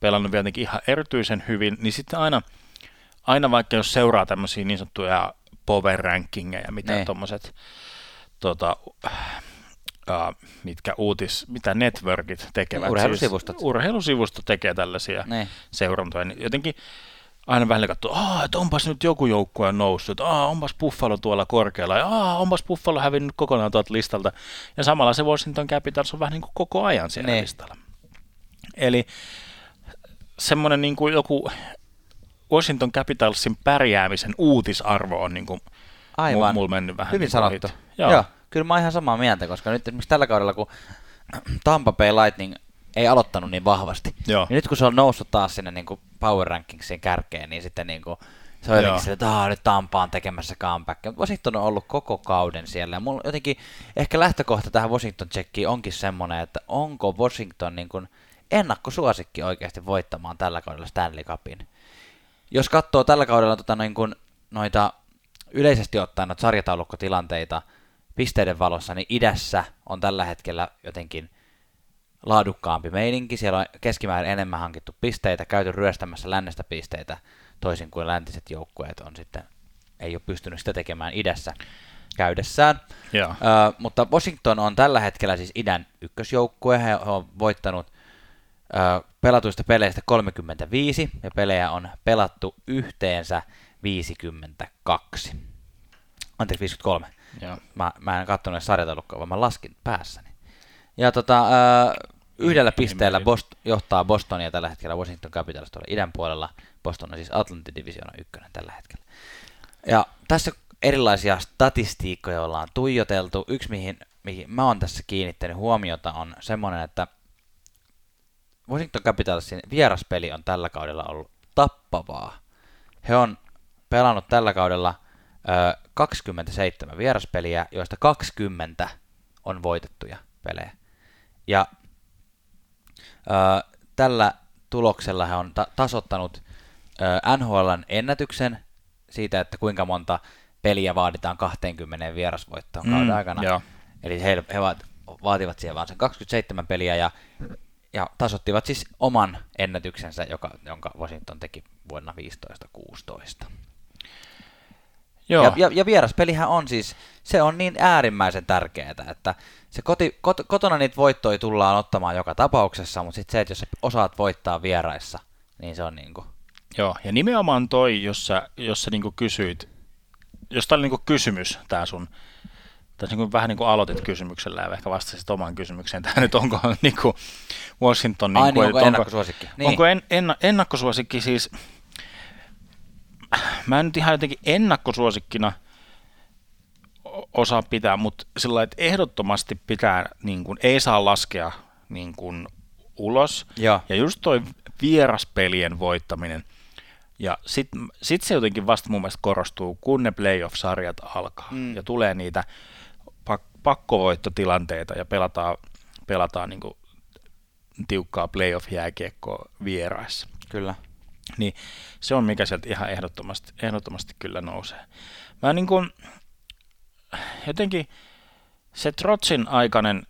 pelannut vielä ihan erityisen hyvin, niin sitten aina, aina vaikka jos seuraa tämmöisiä niin sanottuja power rankingeja, mitä niin. tuommoiset tota, uh, mitkä uutis, mitä networkit tekevät. Urheilusivustot. Siis, urheilusivusto tekee tällaisia niin. seurantoja. Niin jotenkin aina välillä katsoo, että onpas nyt joku joukkue noussut, Aa, onpas Buffalo tuolla korkealla, ja Aa, onpas Buffalo hävinnyt kokonaan tuolta listalta. Ja samalla se Washington Capitals on vähän niin kuin koko ajan siellä niin. listalla. Eli semmoinen niin kuin joku Washington Capitalsin pärjäämisen uutisarvo on niin kuin Aivan. mulla mennyt vähän. Hyvin niin sanottu. Joo. Joo. Kyllä mä oon ihan samaa mieltä, koska nyt esimerkiksi tällä kaudella, kun Tampa Bay Lightning ei aloittanut niin vahvasti, Joo. niin nyt kun se on noussut taas sinne niin kuin power rankingsin kärkeen, niin sitten niin kuin se on jotenkin sille, että nyt Tampa on tekemässä comeback. Mutta Washington on ollut koko kauden siellä. Ja mulla jotenkin ehkä lähtökohta tähän Washington checkiin onkin semmoinen, että onko Washington niin kuin ennakkosuosikki oikeasti voittamaan tällä kaudella Stanley Cupin. Jos katsoo tällä kaudella tota, niin kuin, noita yleisesti ottaen noita sarjataulukkotilanteita pisteiden valossa, niin idässä on tällä hetkellä jotenkin laadukkaampi meininki. Siellä on keskimäärin enemmän hankittu pisteitä, käyty ryöstämässä lännestä pisteitä, toisin kuin läntiset joukkueet on sitten, ei ole pystynyt sitä tekemään idässä käydessään. Joo. Ö, mutta Washington on tällä hetkellä siis idän ykkösjoukkue. He on voittanut ö, pelatuista peleistä 35 ja pelejä on pelattu yhteensä 52. Anteeksi, 53. Joo. Mä, mä en katsonut sarjataulukkoa, vaan mä laskin päässäni. Ja tota, ö, yhdellä pisteellä. Bost, johtaa Bostonia tällä hetkellä Washington Capitals tuolla idän puolella. Boston on siis Atlantin Divisiona ykkönen tällä hetkellä. Ja tässä erilaisia statistiikkoja ollaan tuijoteltu. Yksi, mihin, mihin mä oon tässä kiinnittänyt huomiota, on semmoinen, että Washington Capitalsin vieraspeli on tällä kaudella ollut tappavaa. He on pelannut tällä kaudella ö, 27 vieraspeliä, joista 20 on voitettuja pelejä. Ja ö, tällä tuloksella he on ta- tasottanut ö, NHLn ennätyksen siitä, että kuinka monta peliä vaaditaan 20 vierasvoittoon kauden Mm, aikana. joo. Eli he, he vaat, vaativat siihen vaan sen 27 peliä ja, ja tasottivat siis oman ennätyksensä, joka, jonka Washington teki vuonna 15-16. Joo. Ja, ja, ja vieraspelihän on siis, se on niin äärimmäisen tärkeää, että se koti, kot, kotona niitä voittoja tullaan ottamaan joka tapauksessa, mutta sitten se, että jos sä osaat voittaa vieraissa, niin se on niin kuin, Joo, ja nimenomaan toi, jos sä, jos sä niinku kysyit, jos tää oli niinku kysymys, tää sun, tässä niinku vähän niin kuin aloitit kysymyksellä ja ehkä vastasit omaan kysymykseen, tämä nyt onko niinku Washington, Ai niinku, niin, onko ennakkosuosikki? Niin. Onko en, en, ennakkosuosikki siis, mä en nyt ihan jotenkin ennakkosuosikkina osaa pitää, mutta sillä että ehdottomasti pitää, niin kuin, ei saa laskea niin kuin, ulos. Joo. Ja just toi vieraspelien voittaminen. Ja sitten sit se jotenkin vasta mun mielestä korostuu, kun ne playoff-sarjat alkaa. Mm. Ja tulee niitä pak- pakkovoittotilanteita ja pelataan, pelataan niin kuin tiukkaa playoff-jääkiekkoa vieraissa. Kyllä. Niin se on mikä sieltä ihan ehdottomasti, ehdottomasti kyllä nousee. Mä niin kuin, jotenkin se Trotsin aikainen,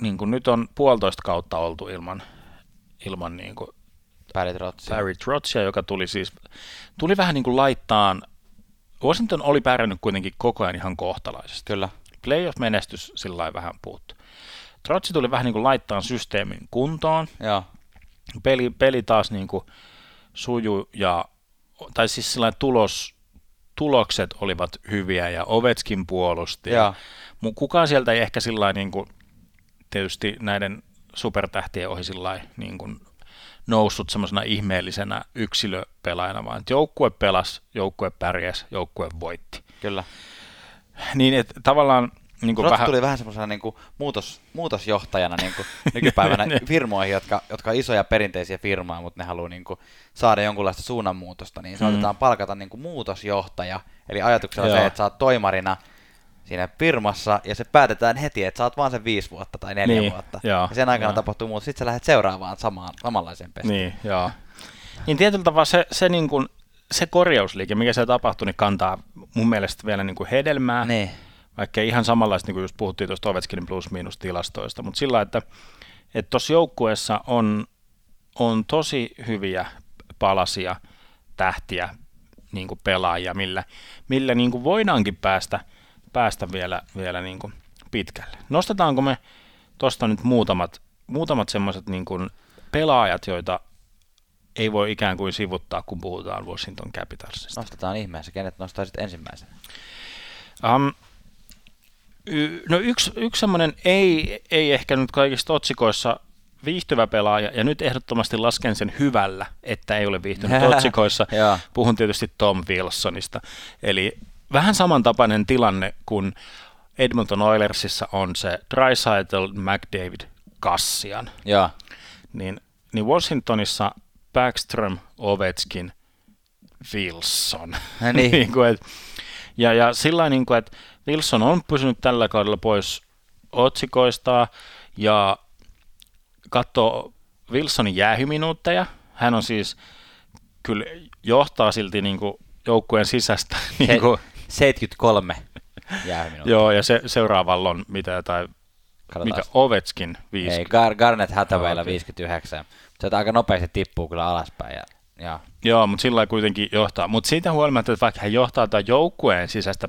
niin kuin nyt on puolitoista kautta oltu ilman, ilman niin kuin Barry Trotz. Barry Trotsia, joka tuli siis, tuli vähän niin kuin laittaan, Washington oli pärjännyt kuitenkin koko ajan ihan kohtalaisesti. Kyllä. Playoff-menestys sillä vähän puuttu. Trotsi tuli vähän niin kuin laittaa systeemin kuntoon, Joo. peli, peli taas niin kuin suju ja, tai siis sellainen tulos, tulokset olivat hyviä ja Ovetskin puolusti. Ja, mu- kukaan sieltä ei ehkä sillä niin kuin, tietysti näiden supertähtien ohi sillä niin kuin noussut semmoisena ihmeellisenä yksilöpelaajana, vaan että joukkue pelasi, joukkue pärjäsi, joukkue voitti. Kyllä. Niin että tavallaan niin kuin Trotz vähän, tuli vähän semmoisena niin kuin muutos, muutosjohtajana niin kuin nykypäivänä firmoihin, jotka, jotka on isoja perinteisiä firmoja, mutta ne haluaa niin kuin saada jonkunlaista suunnanmuutosta, niin saatetaan palkata niin kuin muutosjohtaja. Eli ajatuksena on se, että sä oot toimarina siinä firmassa ja se päätetään heti, että sä oot vaan sen viisi vuotta tai neljä Niin, vuotta. joo, ja sen aikana joo. tapahtuu muutos. Sitten sä lähdet seuraavaan samaan, samanlaiseen pestiin. Niin, joo. Niin tietyllä tavalla se, se, niin kuin, se korjausliike, mikä se tapahtui, niin kantaa mun mielestä vielä niin kuin hedelmää, Niin. Vaikka ei ihan samanlaista, niin kuin just puhuttiin tuosta Ovechkinin plus-miinus tilastoista, mutta sillä että että tuossa joukkueessa on, on tosi hyviä palasia, tähtiä, niin kuin pelaajia, millä, millä niin kuin voidaankin päästä, päästä vielä, vielä niin kuin pitkälle. Nostetaanko me tuosta nyt muutamat, muutamat semmoiset niin kuin pelaajat, joita ei voi ikään kuin sivuttaa, kun puhutaan Washington Capitalsista. Nostetaan ihmeessä. Kenet nostaisit ensimmäisenä? Um, no yksi, yksi semmoinen ei, ei ehkä nyt kaikista otsikoissa viihtyvä pelaaja, ja nyt ehdottomasti lasken sen hyvällä, että ei ole viihtynyt otsikoissa. Puhun tietysti Tom Wilsonista. Eli vähän samantapainen tilanne kuin Edmonton Oilersissa on se Dreisaitl, McDavid, Kassian. Joo. Niin, niin Washingtonissa Backstrom, Ovechkin, Wilson. No niin. niin kuin, et, ja, ja sillä niin kuin, että Wilson on pysynyt tällä kaudella pois otsikoista ja katsoo Wilsonin jäähyminuutteja. Hän on siis kyllä johtaa silti niin kuin joukkueen sisästä. Niin kuin, 73 jäähyminuuttia. joo, ja se, seuraavalla on mitä jotain Katsotaan. Mikä Ovetskin 50? Ei, Gar- Garnet Hathawaylla Okei. 59. Se aika nopeasti tippuu kyllä alaspäin. Ja, ja Joo, mutta sillä kuitenkin johtaa. Mutta siitä huolimatta, että vaikka hän johtaa tämän joukkueen sisäistä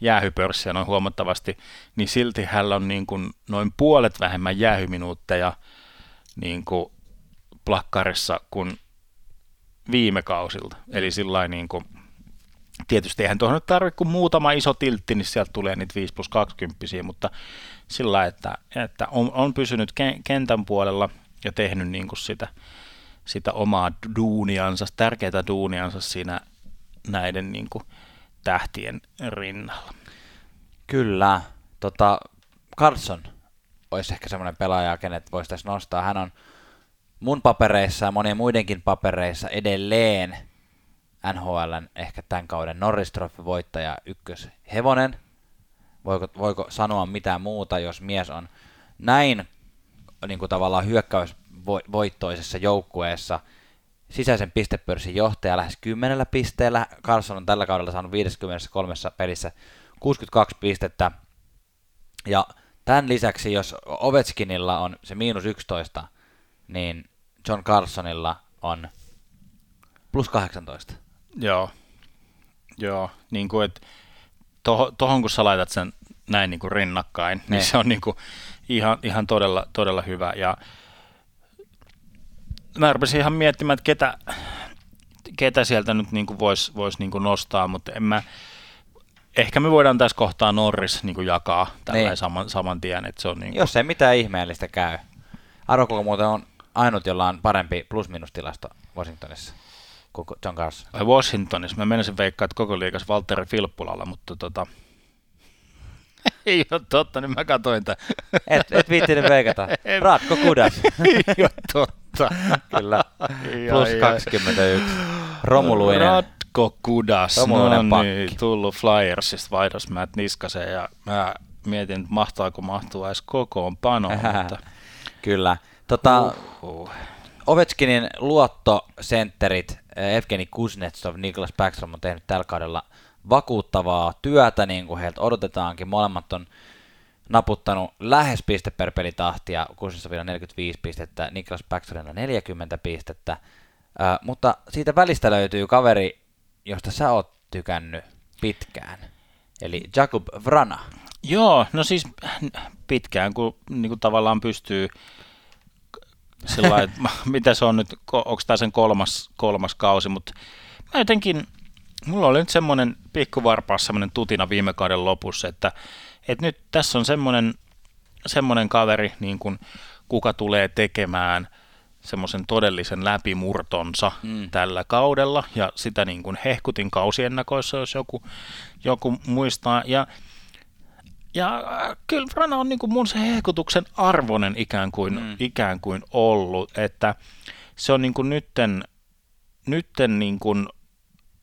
jäähypörssiä noin huomattavasti, niin silti hänellä on niin kuin noin puolet vähemmän jäähyminuutteja niin kuin plakkarissa kuin viime kausilta. Eli sillä niin kuin, tietysti eihän tuohon nyt tarvitse kuin muutama iso tiltti, niin sieltä tulee niitä 5 plus 20, mutta sillä että, että on, on pysynyt ke- kentän puolella ja tehnyt niin kuin sitä, sitä omaa duuniansa, tärkeää duuniansa siinä näiden niin kuin tähtien rinnalla. Kyllä. Tota, Carlson olisi ehkä semmoinen pelaaja, kenet voisi tässä nostaa. Hän on mun papereissa ja monien muidenkin papereissa edelleen NHLn ehkä tämän kauden Norris Trophy voittaja ykköshevonen. Voiko, voiko sanoa mitään muuta, jos mies on näin niin kuin tavallaan hyökkäysvoittoisessa joukkueessa sisäisen pistepörssin johtaja lähes 10 pisteellä. Carlson on tällä kaudella saanut 53 pelissä 62 pistettä. Ja tämän lisäksi, jos Ovechkinilla on se miinus 11, niin John Carlsonilla on plus 18. Joo, joo niin kuin, että tohon, tohon kun sä laitat sen näin niin kuin rinnakkain, niin Ne. se on niin kuin ihan, ihan todella, todella hyvä. Ja mä rupesin ihan miettimään, että ketä, ketä sieltä nyt niin kuin voisi vois niin kuin nostaa, mutta en mä, ehkä me voidaan tässä kohtaa Norris niin kuin jakaa tällä Niin. saman, saman tien, että se on niin kuin, Jos ei mitään ihmeellistä käy. Arvo muuten on ainut, jolla on parempi plus-minus-tilasto Washingtonissa kuin John Carlson. Ai Washingtonissa. Mä menisin veikkaa, että koko liikas Valtteri Filppulalla, mutta tota... Ei ole totta, niin mä katsoin tämän. Et, et viittinen veikata. Ratko Kudas. Ei ole totta. Kyllä. Ai, Plus ai, ai. 21. Romuluinen. Ratko Kudas. Romuluinen no pakki. niin, tullut Flyersista vaihdos Matt Niskaseen ja mä mietin, että mahtaako mahtua edes kokoonpanoon, mutta Kyllä. Tota, uh, Ovechkinin luottosentterit eh, Evgeni Kuznetsov, Niklas Backstrom on tehnyt tällä kaudella vakuuttavaa työtä, niin kuin heiltä odotetaankin. Molemmat on naputtanut lähes piste per pelitahtia, Kuznetsovilla 45 pistettä, Niklas Backstromilla 40 pistettä. Äh, mutta siitä välistä löytyy kaveri, josta sä oot tykännyt pitkään, eli Jakub Vrana. Joo, no siis pitkään, kun niin kuin tavallaan pystyy sillä että mitä se on nyt, onko tämä sen kolmas, kolmas kausi, mutta mä jotenkin, mulla oli nyt semmoinen pikkuvarpaas semmoinen tutina viime kauden lopussa, että, että nyt tässä on semmoinen, semmoinen kaveri, niin kuin, kuka tulee tekemään semmoisen todellisen läpimurtonsa Mm. tällä kaudella, ja sitä niin kuin hehkutin kausiennakoissa, jos joku, joku muistaa, ja ja äh, kyllä Frana on niin kuin mun se hehkutuksen arvoinen ikään kuin, Mm. ikään kuin ollut, että se on niin kuin nytten, nytten niin kuin,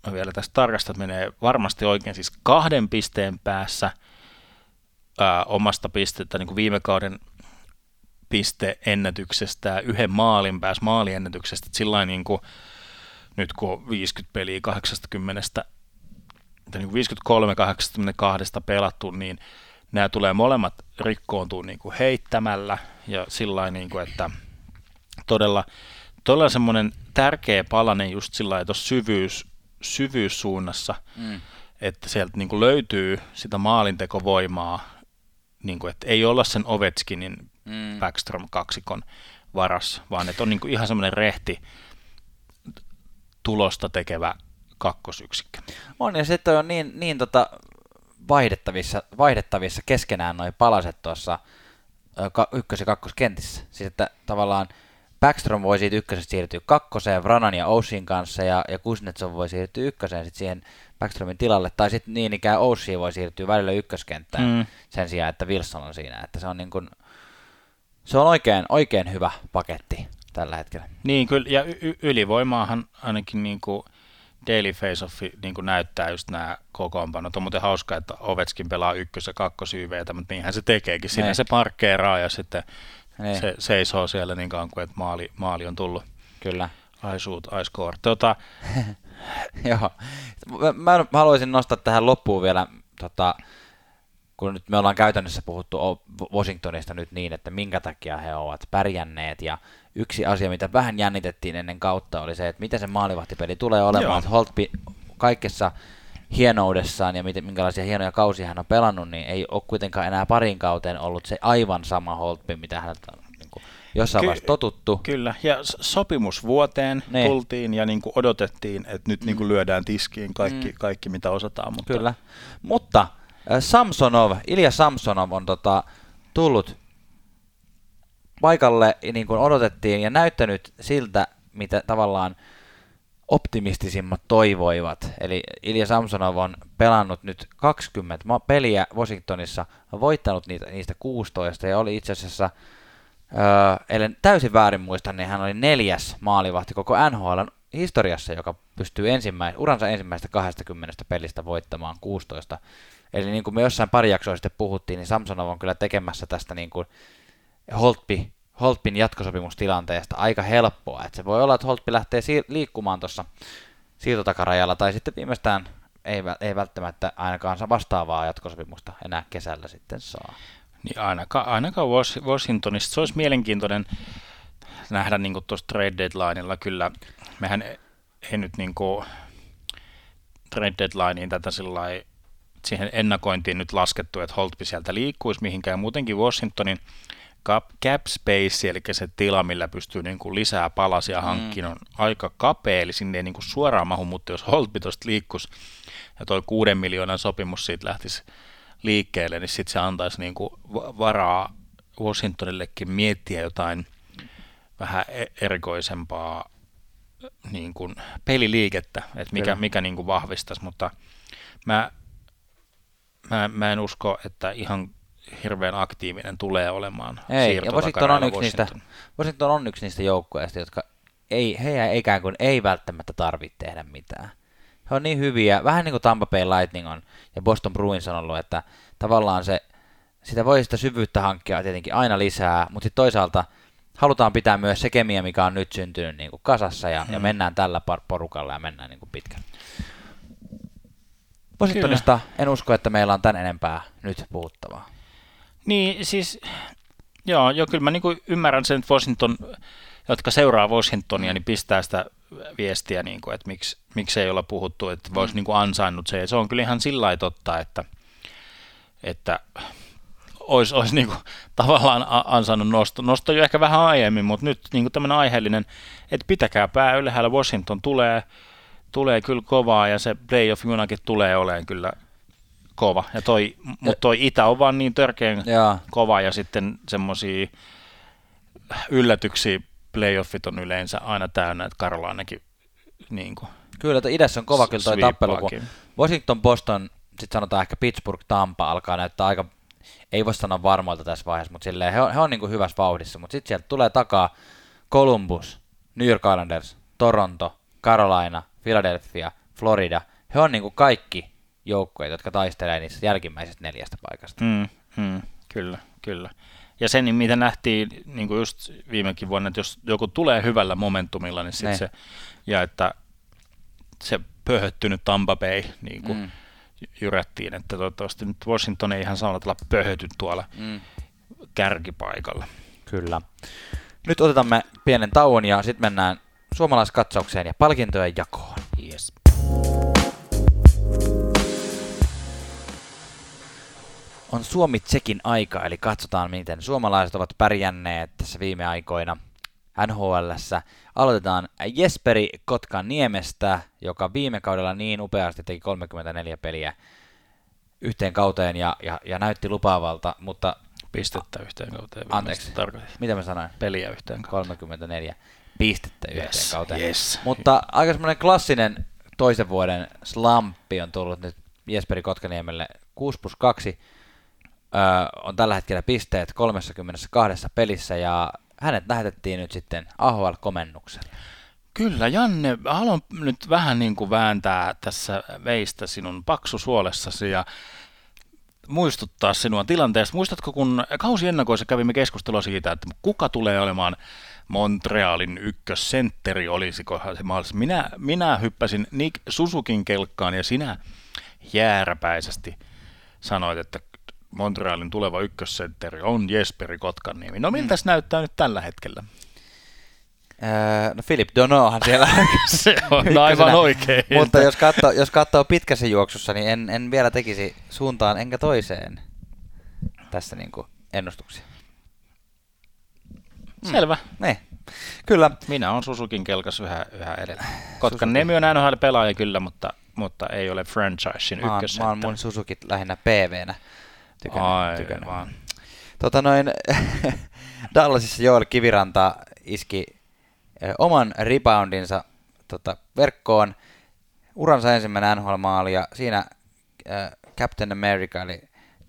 mä vielä tästä tarkastan, että menee varmasti oikein, siis kahden pisteen päässä ää, omasta pistettä niin kuin viime kauden pisteennätyksestä ja yhden maalin päässä maaliennätyksestä, että sillä niin kuin, nyt kun on 50 peliä 80, tai niin 53-82 pelattu, niin nämä tulee molemmat rikkoontuu niin kuin heittämällä ja sillä niin kuin, että todella, todella semmoinen tärkeä palanen just sillä lailla syvyys, syvyyssuunnassa, Mm. että sieltä niin kuin löytyy sitä maalintekovoimaa, niin kuin, että ei olla sen Ovechkinin Mm. Backstrom kaksikon varas, vaan että on niin kuin ihan semmoinen rehti tulosta tekevä kakkosyksikkö. On, ja sitten on niin, niin tota vaihdettavissa, vaihdettavissa keskenään noin palaset tuossa ka- ykkös- ja kakkoskentissä. Siis että tavallaan Backstrom voi siitä ykkösestä siirtyä kakkoseen Vranan ja Oussin kanssa, ja, ja Kuznetsov voi siirtyä ykköseen sitten siihen Backstromin tilalle, tai sitten niin ikään Oussi voi siirtyä välillä ykköskenttään Mm. sen sijaan, että Wilson on siinä. Että se on, niin kuin, se on oikein, oikein hyvä paketti tällä hetkellä. Niin, kyllä, ja y- ylivoimaahan ainakin niin kuin Daily Face-Off niin kuin näyttää just nämä kokoonpanot. On muuten hauska, että Ovetskin pelaa ykkös- ja kakkosyyveitä, mutta niinhän se tekeekin. Siinä Niin. se parkkeeraa ja sitten Niin. se seisoo siellä niin kauan kuin, että maali, maali on tullut. Kyllä. I score. Tota, Joo. Mä, mä haluaisin nostaa tähän loppuun vielä tota, kun nyt me ollaan käytännössä puhuttu Washingtonista nyt niin, että minkä takia he ovat pärjänneet, ja yksi asia, mitä vähän jännitettiin ennen kautta, oli se, että miten se maalivahtipeli tulee olemaan, Joo. että Holtby kaikessa hienoudessaan ja miten, minkälaisia hienoja kausia hän on pelannut, niin ei ole kuitenkaan enää parin kauteen ollut se aivan sama Holtby, mitä hän on jossain Ky- vaiheessa totuttu. Kyllä, ja sopimusvuoteen. Niin. tultiin ja niin kuin odotettiin, että nyt niin kuin lyödään tiskiin kaikki, mm. kaikki mitä osataan. Mutta... Kyllä, mutta Samsonov, Ilja Samsonov on tota, tullut paikalle niin kuin odotettiin ja näyttänyt siltä, mitä tavallaan optimistisimmat toivoivat. Eli Ilja Samsonov on pelannut nyt 20 peliä Washingtonissa, on voittanut niitä, niistä 16 ja oli itse asiassa, öö, ellen täysin väärin muista, niin hän oli neljäs maalivahti koko NHL historiassa, joka pystyy ensimmäis- uransa ensimmäistä 20 pelistä voittamaan 16 Eli niin kuin me jossain pari jaksoa sitten puhuttiin, niin Samsonov on kyllä tekemässä tästä niin kuin Holtpi, Holtpin jatkosopimustilanteesta aika helppoa. Että se voi olla, että Holtpi lähtee siir- liikkumaan tuossa siirtotakarajalla, tai sitten viimeistään ei, ei välttämättä ainakaan vastaavaa jatkosopimusta enää kesällä sitten saa. Niin ainakaan, ainakaan Washingtonista. Se olisi mielenkiintoinen nähdä niin tuossa trade deadlineilla kyllä. Mehän ei nyt niin kuin trade deadlineen tätä sillä siihen ennakointiin nyt laskettu, että Holtby sieltä liikkuisi mihinkään. Muutenkin Washingtonin cap, cap space, eli se tila, millä pystyy niin kuin lisää palasia mm. hankkimaan, on aika kapea, eli sinne ei niin kuin suoraan mahu, mutta jos Holtby tuosta liikkuisi ja toi kuuden miljoonan sopimus siitä lähtisi liikkeelle, niin sitten se antaisi niin kuin varaa Washingtonillekin miettiä jotain vähän e-, erikoisempaa niin kuin peliliikettä, että mikä, mikä niin kuin vahvistaisi, mutta mä mä, mä en usko, että ihan hirveän aktiivinen tulee olemaan Ei, ja Washington on, yksi niistä, Washington on yksi niistä joukkueista, jotka ei, he ikään kuin ei välttämättä tarvitse tehdä mitään. He on niin hyviä, vähän niin kuin Tampa Bay Lightning on ja Boston Bruins on ollut, että tavallaan se, sitä voi sitä syvyyttä hankkia tietenkin aina lisää, mutta sitten toisaalta halutaan pitää myös se kemia, mikä on nyt syntynyt niin kuin kasassa ja, hmm. ja mennään tällä porukalla ja mennään niin kuin pitkälle. Washingtonista en usko, että meillä on tän enempää nyt puhuttavaa. Niin, siis joo, joo kyllä mä niin kuin ymmärrän sen, että Washington, jotka seuraa Washingtonia, niin pistää sitä viestiä, niin kuin, että miksi, miksi ei olla puhuttu, että mm. voisi niin kuin ansainnut se. Ja se on kyllä ihan sillä lailla totta, että, että olisi, olisi niin kuin, tavallaan ansainnut nosto. Nosto jo ehkä vähän aiemmin, mutta nyt niin kuin tämmöinen aiheellinen, että pitäkää pää ylhäällä, Washington tulee – tulee kyllä kovaa ja se playoff junakin tulee olemaan kyllä kova. Ja toi, mutta toi Itä on vaan niin törkeän ja. kova ja sitten semmoisia yllätyksiä playoffit on yleensä aina täynnä, että ainakin niin kuin Kyllä, että idässä on kova kyllä toi tappelu, kun Washington, Boston, sitten sanotaan ehkä Pittsburgh, Tampa alkaa näyttää aika, ei voi sanoa varmoilta tässä vaiheessa, mutta silleen, he on, he on niin kuin hyvässä vauhdissa, mutta sitten sieltä tulee takaa Columbus, New York Islanders, Toronto, Carolina, Philadelphia, Florida, he on niin kuin kaikki joukkueet, jotka taistelee niistä jälkimmäisestä neljästä paikasta. Mm, mm, kyllä, kyllä. Ja sen, mitä nähtiin niin kuin just viimekin vuonna, että jos joku tulee hyvällä momentumilla, niin sitten se, ja että se pöhöttynyt Tampa Bay niin kuin mm. jyrättiin, että toivottavasti nyt Washington ei ihan samalla tavalla pöhöty tuolla mm. kärkipaikalla. Kyllä. Nyt otetaan pienen tauon ja sitten mennään suomalaiskatsaukseen ja palkintojen jakoon. On Suomi-Tsekin aika, eli katsotaan miten suomalaiset ovat pärjänneet tässä viime aikoina nhl Aloitetaan Jesperi Kotkan Niemestä, joka viime kaudella niin upeasti teki 34 peliä yhteen kauteen ja, ja, ja näytti lupaavalta, mutta... Pistettä yhteen kauteen. Anteeksi, mitä mä sanoin? Peliä yhteen kauteen. 34 pistettä yhteen yes, kauteen. Yes. Mutta aika semmoinen klassinen toisen vuoden slampi on tullut nyt Jesperi Kotkaniemelle 6 plus 2 öö, on tällä hetkellä pisteet 32 pelissä ja hänet lähetettiin nyt sitten AHL-komennukselle. Kyllä, Janne, haluan nyt vähän niin kuin vääntää tässä veistä sinun paksusuolessasi ja muistuttaa sinua tilanteesta. Muistatko, kun kausi ennakoissa kävimme keskustelua siitä, että kuka tulee olemaan Montrealin ykkössentteri, olisiko se mahdollista. Minä, minä hyppäsin Nick Susukin kelkkaan ja sinä jääräpäisesti sanoit, että Montrealin tuleva ykkössentteri on Jesperi Kotkaniemi. No miltä Mm. se näyttää nyt tällä hetkellä? Öö, no Philip Donohan siellä Se on aivan oikein. Mutta jos katsoo, jos katsoo pitkässä juoksussa, niin en, en vielä tekisi suuntaan enkä toiseen tässä niinku ennustuksia. Selvä. Niin, kyllä. Minä on Susukin kelkas yhä, yhä edelleen. Kotkaniemi on NHL-pelaaja kyllä, mutta, mutta ei ole franchisein oon, mä oon mun Susukit lähinnä PV-nä tykännyt. Aivan. tykännyt. Tota noin, Dallasissa Joel Kiviranta iski ö, oman reboundinsa tota, verkkoon. Uransa ensimmäinen NHL-maali ja siinä äh, Captain America eli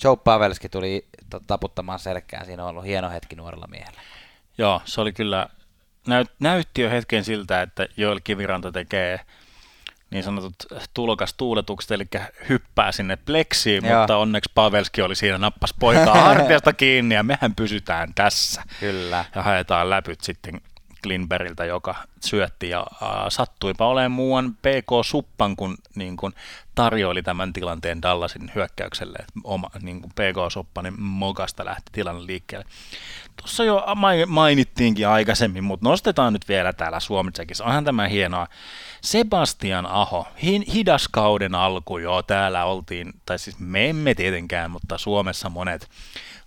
Joe Pavelski tuli taputtamaan selkään. Siinä on ollut hieno hetki nuorella miehellä. Joo, se oli kyllä, näyt, näytti jo hetken siltä, että Joel Kiviranta tekee niin sanotut tulokastuuletukset, eli hyppää sinne pleksiin, Joo. mutta onneksi Pavelski oli siinä, nappas poikaa hartiasta kiinni ja mehän pysytään tässä. Kyllä. Ja haetaan läpyt sitten Klinberiltä, joka syötti ja äh, sattuipa olemaan muuan PK Suppan, kun, niin kun tarjoili tämän tilanteen Dallasin hyökkäykselle. Et Oma, niin kun PK Suppa, niin Mogasta lähti tilanne liikkeelle. Tuossa jo mai- mainittiinkin aikaisemmin, mutta nostetaan nyt vielä täällä Suomessakin. Onhan tämä hienoa. Sebastian Aho, hi- hidas kauden alku jo täällä oltiin, tai siis me emme tietenkään, mutta Suomessa monet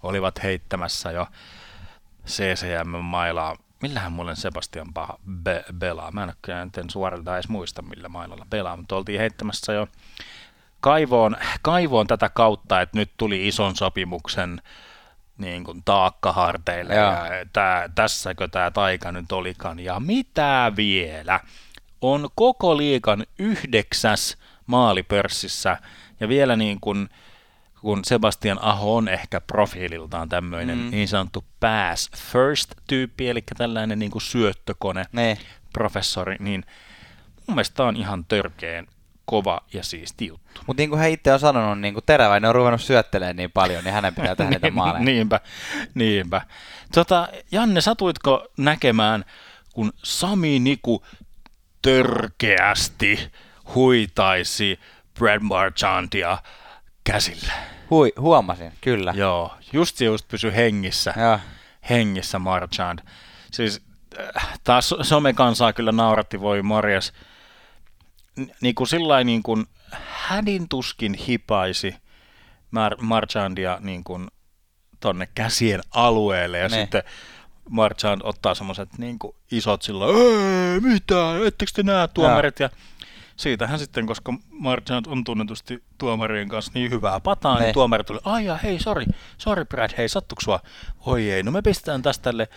olivat heittämässä jo CCM-mailaa. Millähän mulle Sebastian paha be, belaa? Mä en ole nyt en suorilta edes muista, millä mailalla pelaa, mutta oltiin heittämässä jo kaivoon, kaivoon tätä kautta, että nyt tuli ison sopimuksen niin kuin taakka harteille Joo. ja tää, tässäkö tämä taika nyt olikaan ja mitä vielä on koko liikan yhdeksäs maalipörssissä ja vielä niin kuin kun Sebastian Aho on ehkä profiililtaan tämmöinen Mm. niin sanottu pass first-tyyppi, eli tällainen niin kuin syöttökone, Niin. professori, niin mun mielestä on ihan törkeen kova ja siisti juttu. Mutta niin kuin hän itse on sanonut, niin kuin Teräväinen on ruvennut syöttelemään niin paljon, niin hänen pitää tehdä niitä maaleja. niinpä, niinpä. Tota, Janne, satuitko näkemään, kun Sami Niku törkeästi huitaisi Brad Marchandia käsillä? Hui, huomasin, kyllä. Joo, just just pysy hengissä, Joo. hengissä Marchand. Siis äh, taas somekansaa kyllä nauratti, voi morjes. N- niin kuin sillä niin kuin hädin tuskin hipaisi Mar- Marchandia niin kuin tonne käsien alueelle ja Ne. sitten Marchand ottaa semmoiset niin isot sillä ei mitä, ettekö te näe tuomarit ja siitähän sitten, koska Marchand on tunnetusti tuomarien kanssa niin hyvää pataa, Ne. niin tuomari tuli, ai ja hei, sorry, sorry Brad, hei, sattuiko sua? Oi ei, no me pistetään tästä tälle,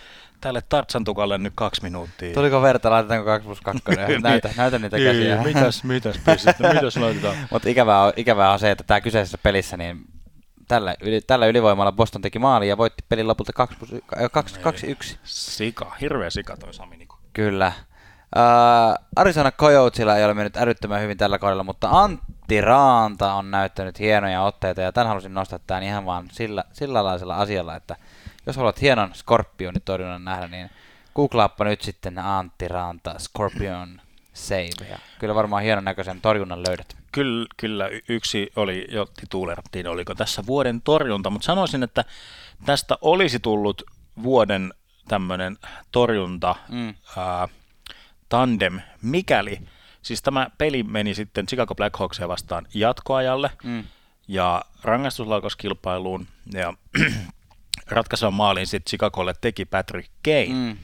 tälle Tartsantukalle nyt kaksi minuuttia. Tuliko verta, laitetaanko 2 plus 2? näytä, näytä niitä Niin, käsiä. Mitäs, mitäs pistetään, mitäs laitetaan? Mutta ikävää on, ikävää on se, että tämä kyseisessä pelissä, niin tällä, yli, tällä ylivoimalla Boston teki maali ja voitti pelin lopulta 2 plus 2-1. Sika, hirveä sika toi Sami Niku. Kyllä. Uh, Arizona Coyotesilla ei ole mennyt älyttömän hyvin tällä kaudella, mutta Antti Raanta on näyttänyt hienoja otteita ja tämän halusin nostaa tämän ihan vaan sillä, sillä laisella asialla, että jos haluat hienon Scorpionin torjunnan nähdä, niin googlaappa nyt sitten Antti Raanta Scorpion Save ja kyllä varmaan hienon näköisen torjunnan löydät. Kyllä, kyllä yksi oli, jo titulerattiin, oliko tässä vuoden torjunta, mutta sanoisin, että tästä olisi tullut vuoden tämmöinen torjunta Mm. ää, tandem, mikäli, siis tämä peli meni sitten Chicago Blackhawksia vastaan jatkoajalle Mm. ja rangaistuslaukauskilpailuun ja ratkaisevan maalin sitten Chicagolle teki Patrick Kane, Mm.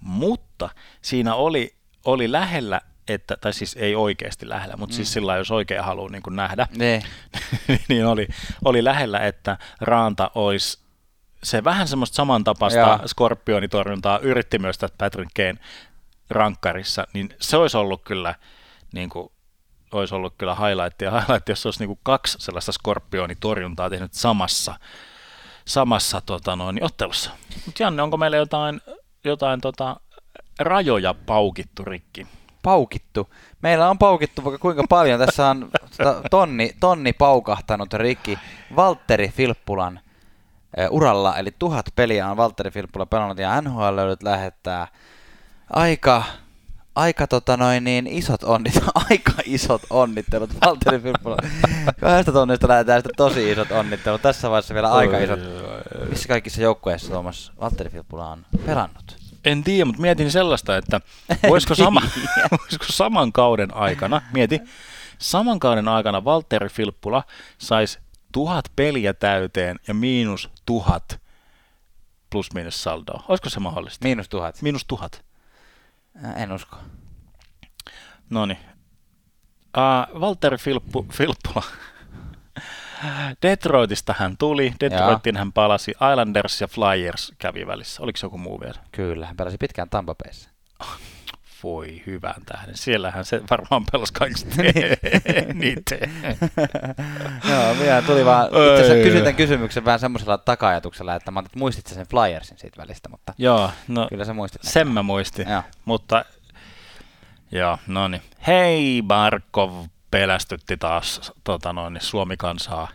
mutta siinä oli, oli lähellä, että, tai siis ei oikeasti lähellä, mutta mm. siis sillä jos oikein haluaa niin kuin nähdä, Niin. niin oli, oli lähellä, että Raanta olisi se vähän semmoista samantapaista skorpionitorjuntaa yritti myös tästä Patrick Kane rankkarissa, niin se olisi ollut kyllä niin kuin, olisi ollut kyllä highlight ja highlight, jos olisi niin kuin kaksi sellaista skorpionitorjuntaa tehnyt samassa, samassa tota noin, ottelussa. Mutta Janne, onko meillä jotain, jotain tota, rajoja paukittu rikki? paukittu. Meillä on paukittu vaikka kuinka paljon. Tässä on tonni, tonni paukahtanut rikki Valtteri Filppulan uralla, eli tuhat peliä on Valtteri Filppula pelannut ja NHL löydyt lähettää aika aika tota noin, niin isot onnit, aika isot onnittelut Valtteri Filppula. Kahdesta tonnista lähdetään sitten tosi isot onnittelut. Tässä vaiheessa vielä aika isot. Missä kaikissa joukkueissa Tuomas Valtteri Filppula on pelannut? En tiedä, mutta mietin sellaista, että voisiko, sama, voisiko saman kauden aikana, mieti, saman kauden aikana Valtteri Filppula saisi tuhat peliä täyteen ja miinus tuhat plus miinus saldoa. Olisiko se mahdollista? Miinus tuhat. Miinus tuhat. En usko. No niin. Uh, Valtteri Filppu, Filppula. Detroitista hän tuli, Detroitin hän palasi, Islanders ja Flyers kävi välissä. Oliko joku muu vielä? Kyllä, hän pelasi pitkään Tampa Bayssä. Voi hyvän tähden. Siellähän se varmaan pelasi kaikista niitä. Joo, minä tuli vaan, itse asiassa kysymyksen vähän semmoisella taka-ajatuksella, että mä että muistit sen Flyersin siitä välistä, mutta Joo, no, kyllä sä muistit. Sen mä muistin, Joo. mutta joo, no niin. Hei Barkov pelästytti taas tota noin, Suomi-kansaa.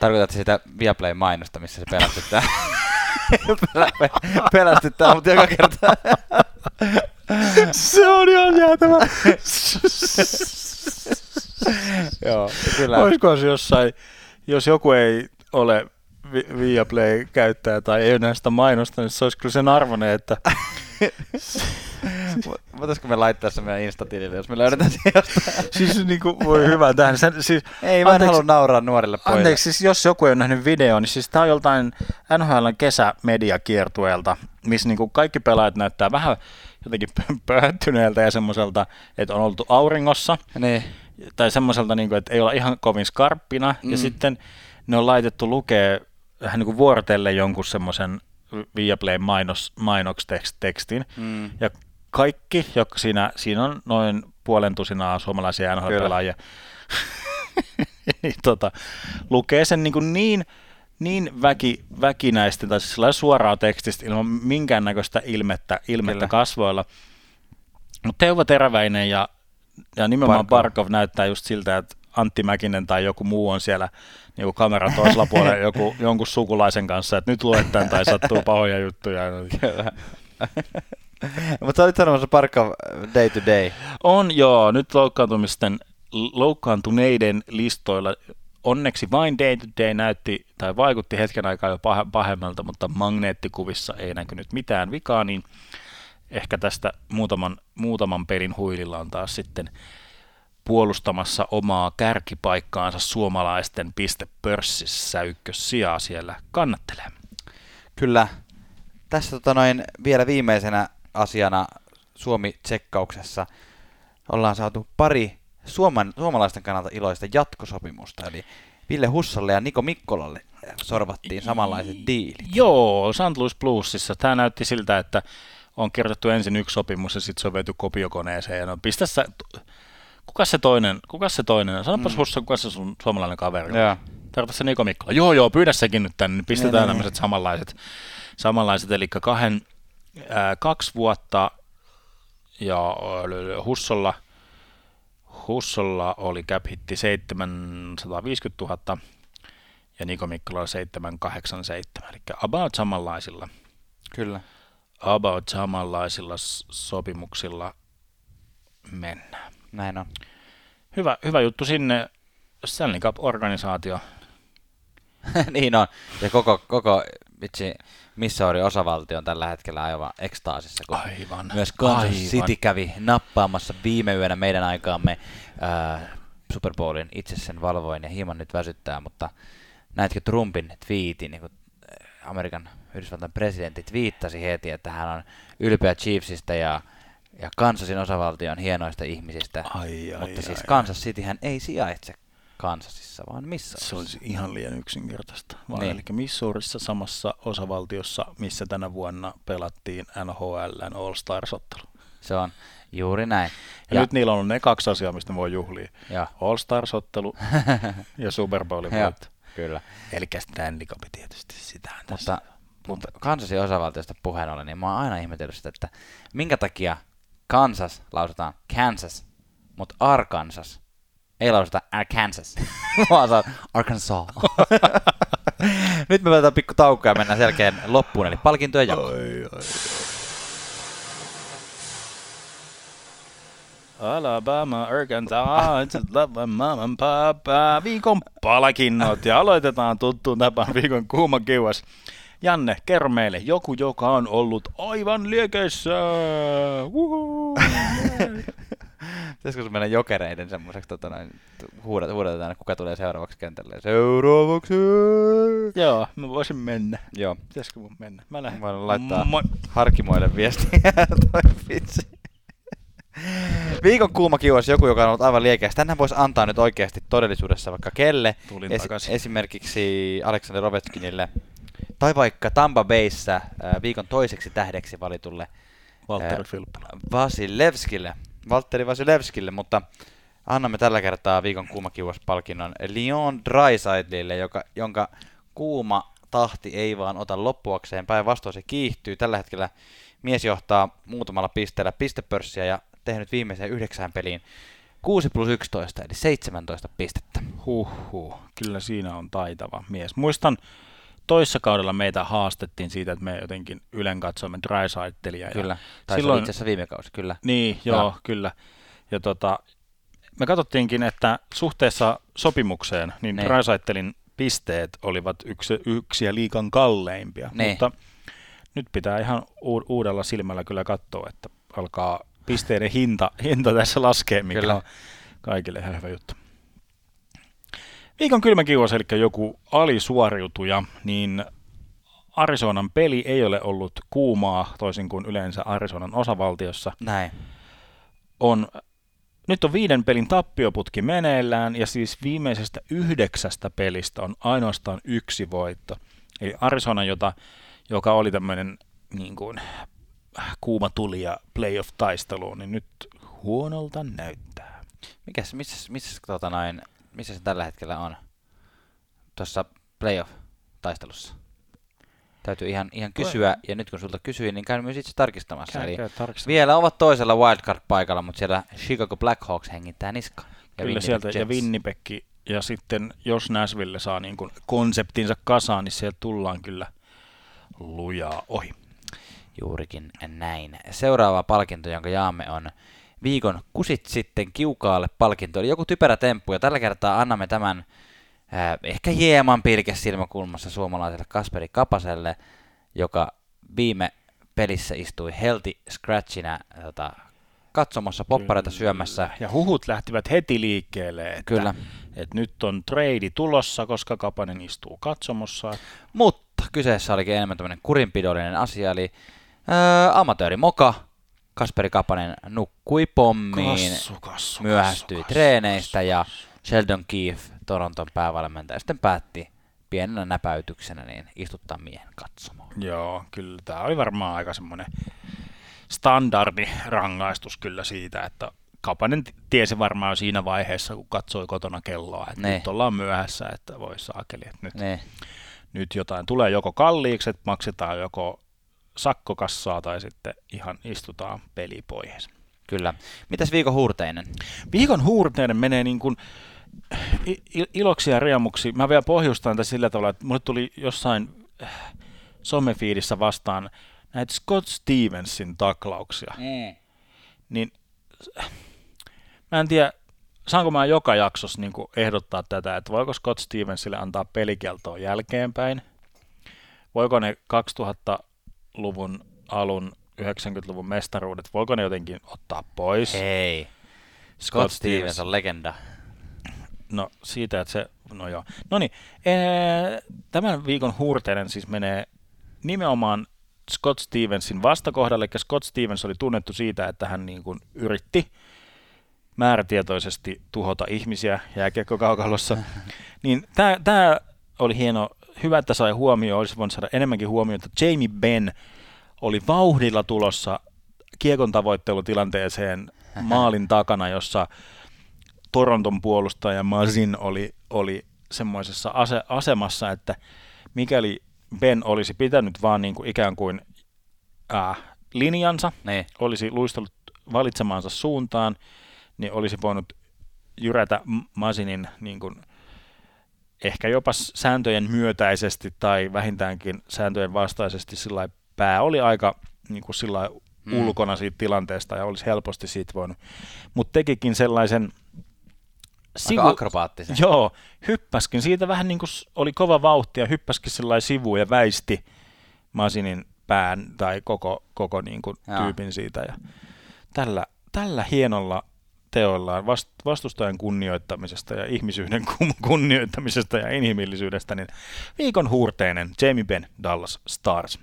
Tarkoitatko sitä Viaplay mainosta, missä se pelästyttää? pelästyttää, mutta joka kerta. se on ihan jäätävä. Joo, kyllä. Olisiko se jossain, jos joku ei ole Vi- Viaplay-käyttäjä tai ei ole näistä mainosta, niin se olisi kyllä sen arvoinen, että Voitaisiko me laittaa se meidän Insta-tilille, jos me löydetään se jostain? siis niin kuin, voi hyvä tähän. Sen, siis, Ei, mä en halua nauraa nuorille pojille. Anteeksi, siis jos joku ei ole nähnyt video, niin siis tämä on joltain NHLn kesämediakiertueelta, missä niin kuin kaikki pelaajat näyttää vähän jotenkin pöhöttyneeltä ja semmoiselta, että on oltu auringossa. Niin. Tai semmoiselta, niin kuin, että ei olla ihan kovin skarppina. Mm. Ja sitten ne on laitettu lukea vähän niin kuin vuorotelle jonkun semmoisen Viaplay mainos, mainostekstin. Mm. Ja kaikki, jotka siinä, siinä on noin puolen tusinaa suomalaisia NHL-pelaajia, niin tota, lukee sen niin, kuin niin, niin väki, väkinäisten tai siis suoraa tekstistä ilman minkäännäköistä ilmettä, ilmettä kasvoilla. Mutta Teuvo Teräväinen ja, ja nimenomaan Barkov. Barkov näyttää just siltä, että Antti Mäkinen tai joku muu on siellä niin kuin kameran toisella puolella joku, jonkun sukulaisen kanssa, että nyt luet tämän tai sattuu pahoja juttuja. Mutta sä olit sanomassa Barkov day to day. On joo, nyt loukkaantumisten, loukkaantuneiden listoilla onneksi vain day to day näytti tai vaikutti hetken aikaa jo pahemmalta, mutta magneettikuvissa ei näkynyt mitään vikaa, niin ehkä tästä muutaman, muutaman pelin huililla on taas sitten puolustamassa omaa kärkipaikkaansa suomalaisten pistepörssissä ykkössijaa siellä kannattelee. Kyllä. Tässä tota noin, vielä viimeisenä asiana Suomi-tsekkauksessa ollaan saatu pari suoman, suomalaisten kannalta iloista jatkosopimusta, eli Ville Hussalle ja Niko Mikkolalle sorvattiin samanlaiset diilit. Joo, St. Louis Bluesissa. Tämä näytti siltä, että on kirjoitettu ensin yksi sopimus ja sitten se on viety kopiokoneeseen. Ja no, pistä sä, kuka se toinen, kuka se toinen, sanopas mm. Hussa, kuka se sun suomalainen kaveri on? Tarkoitatko se Niko Mikkola? Joo, joo, pyydä sekin nyt tänne, niin pistetään nämä samanlaiset, samanlaiset, eli kahden, ää, kaksi vuotta ja Hussolla, Hussolla oli cap hitti 750 000 ja Niko Mikkola 787, eli about samanlaisilla. Kyllä. About samanlaisilla sopimuksilla mennään. Näin on. Hyvä, hyvä juttu sinne Stanley Cup-organisaatio. niin on. Ja koko, koko vitsi, Missouri osavaltio on tällä hetkellä aivan ekstaasissa, kun aivan, myös Kansas aivan. City kävi nappaamassa viime yönä meidän aikaamme ää, Super Bowlin. Itse sen valvoin ja hieman nyt väsyttää, mutta näetkö Trumpin twiitin, niin kuin Amerikan Yhdysvaltain presidentti viittasi heti, että hän on ylpeä Chiefsistä ja ja Kansasin osavaltion hienoista ihmisistä. Ai, ai, mutta siis ai, Kansas Cityhän ei sijaitse Kansasissa, vaan missä? Se olisi ihan liian yksinkertaista. Vaan niin. Eli Missourissa samassa osavaltiossa, missä tänä vuonna pelattiin NHLn All-Stars-ottelu. Se on juuri näin. Ja, ja nyt niillä on ne kaksi asiaa, mistä ne voi juhlia. Ja. All-Stars-ottelu ja Super Bowlin voitto. Kyllä. Eli Stanley Cup tietysti sitä Mutta, mutta Kansasin osavaltiosta puheen ollen, niin mä oon aina ihmetellyt sitä, että minkä takia Kansas lausutaan Kansas, mutta Arkansas ei lausuta Arkansas, vaan saa Arkansas. Nyt me otetaan pikku tauko ja mennään selkeän loppuun, eli palkintoja jako. Alabama, Arkansas, love mama and papa. Viikon palkinnot ja aloitetaan tuttuun tapaan viikon kuuma kiuas. Janne, kerro meille joku, joka on ollut aivan liekeissä. Pitäisikö se mennä jokereiden semmoiseksi, tota noin, huudat, huudatetaan, kuka tulee seuraavaksi kentälle. Seuraavaksi! Joo, mä voisin mennä. Joo. Pitäisikö mun mennä? Mä lähden. Voin laittaa Moi. harkimoille viestiä toi vitsi. Viikon kuuma kiuas joku, joka on ollut aivan liekeässä. Tänään voisi antaa nyt oikeasti todellisuudessa vaikka kelle. Tulin Esi- takaisin. esimerkiksi Aleksander Ovechkinille. Tai vaikka Tampa Bayssä äh, viikon toiseksi tähdeksi valitulle Valtteri Ää, Filppula. Vasilevskille. Valtteri Vasilevskille, mutta annamme tällä kertaa viikon kuuma palkinnon Leon Draisaitlille, joka, jonka kuuma tahti ei vaan ota loppuakseen. Päinvastoin se kiihtyy. Tällä hetkellä mies johtaa muutamalla pisteellä pistepörssiä ja tehnyt viimeiseen yhdeksään peliin 6 plus 11, eli 17 pistettä. Huhhuh, kyllä siinä on taitava mies. Muistan, toissa kaudella meitä haastettiin siitä, että me jotenkin ylen katsoimme Drysaitelia. Kyllä. Tai silloin- itse asiassa viime kausi, kyllä. Niin, joo, Joo. kyllä. Ja tota, me katsottiinkin, että suhteessa sopimukseen, niin Niin. Drysaitelin pisteet olivat yksi, yksiä liikan kalleimpia. Niin. Mutta nyt pitää ihan u- uudella silmällä kyllä katsoa, että alkaa pisteiden hinta, hinta tässä laskee, mikä Kyllä. on kaikille ihan hyvä juttu. Viikon kylmä kiuas, eli joku alisuoriutuja, niin Arizonan peli ei ole ollut kuumaa, toisin kuin yleensä Arizonan osavaltiossa. Näin. On, nyt on viiden pelin tappioputki meneillään, ja siis viimeisestä yhdeksästä pelistä on ainoastaan yksi voitto. Eli Arizona, jota, joka oli tämmöinen niin kuin, kuuma tuli ja playoff-taistelu, niin nyt huonolta näyttää. Mikäs, missä, missä, tota noin, missä se tällä hetkellä on? Tuossa playoff-taistelussa. Täytyy ihan, ihan kysyä, ja nyt kun sulta kysyin, niin käyn myös itse tarkistamassa. Eli Käy tarkistamassa. vielä ovat toisella wildcard-paikalla, mutta siellä Chicago Blackhawks hengittää niska. Kyllä Winnipeg sieltä, ja Jets. Winnipeg, ja sitten jos Nashville saa niin kuin konseptinsa kasaan, niin sieltä tullaan kyllä lujaa ohi. Juurikin näin. Seuraava palkinto, jonka jaamme, on viikon kusit sitten kiukaalle palkinto. Eli joku typerä temppu, ja tällä kertaa annamme tämän äh, ehkä hieman pilkes silmäkulmassa suomalaiselle Kasperi Kapaselle, joka viime pelissä istui Healthy Scratchina tota, katsomassa poppareita Kyllä. syömässä. Ja huhut lähtivät heti liikkeelle, että, Kyllä. että nyt on trade tulossa, koska Kapanen istuu katsomossa. Mutta kyseessä olikin enemmän tämmöinen kurinpidollinen asia, eli ää, amatööri Moka, Kasperi Kapanen nukkui pommiin, Kassu, kassu, myöhästyi kassu, treeneistä kassu, ja. Sheldon Keefe, Toronton päävalmentaja, sitten päätti pienenä näpäytyksenä niin istuttaa miehen katsomaan. Joo, kyllä tämä oli varmaan aika semmoinen standardi rangaistus kyllä siitä, että Kapanen tiesi varmaan jo siinä vaiheessa, kun katsoi kotona kelloa, että Ne. nyt ollaan myöhässä, että voi saakeli, että nyt, Niin. nyt jotain tulee joko kalliiksi, että maksetaan joko sakkokassaa tai sitten ihan istutaan peli pois. Kyllä. Mitäs viikon huurteinen? Viikon huurteinen menee niin kuin iloksi ja riemuksi. Mä vielä pohjustan tätä sillä tavalla, että mulle tuli jossain äh, somefiidissä vastaan näitä Scott Stevensin taklauksia. Mm. Niin mä en tiedä, saanko mä joka jaksossa niin kuin ehdottaa tätä, että voiko Scott Stevensille antaa pelikieltoa jälkeenpäin? Voiko ne 2000-luvun alun 90-luvun mestaruudet, voiko ne jotenkin ottaa pois? Hei. Scott Stevens on legenda. No siitä, että se, no joo. No niin, ee, tämän viikon huurteinen siis menee nimenomaan Scott Stevensin vastakohdalle, eli Scott Stevens oli tunnettu siitä, että hän niin kuin yritti määrätietoisesti tuhota ihmisiä jääkiekkokaukalossa. niin tämä oli hieno, hyvä, että sai huomioon, olisi voinut saada enemmänkin huomiota. Jamie Benn oli vauhdilla tulossa kiekon tavoittelutilanteeseen maalin takana, jossa Toronton puolustaja Mazin oli, oli semmoisessa ase- asemassa, että mikäli Ben olisi pitänyt vaan niin kuin ikään kuin äh, linjansa, Niin. olisi luistellut valitsemaansa suuntaan, niin olisi voinut jyrätä M- Mazinin niin kuin ehkä jopa sääntöjen myötäisesti tai vähintäänkin sääntöjen vastaisesti sillä pää oli aika niin kuin sillä mm. ulkona siitä tilanteesta ja olisi helposti siitä voinut. Mutta tekikin sellaisen sivu... Aika akrobaattisen. Joo, hyppäskin. Siitä vähän niin kuin oli kova vauhti ja hyppäskin sellainen sivu ja väisti Masinin pään tai koko, koko niin kuin tyypin siitä. Ja tällä, tällä hienolla teoillaan vastustajan kunnioittamisesta ja ihmisyyden kunnioittamisesta ja inhimillisyydestä, niin viikon huurteinen Jamie Benn Dallas Stars.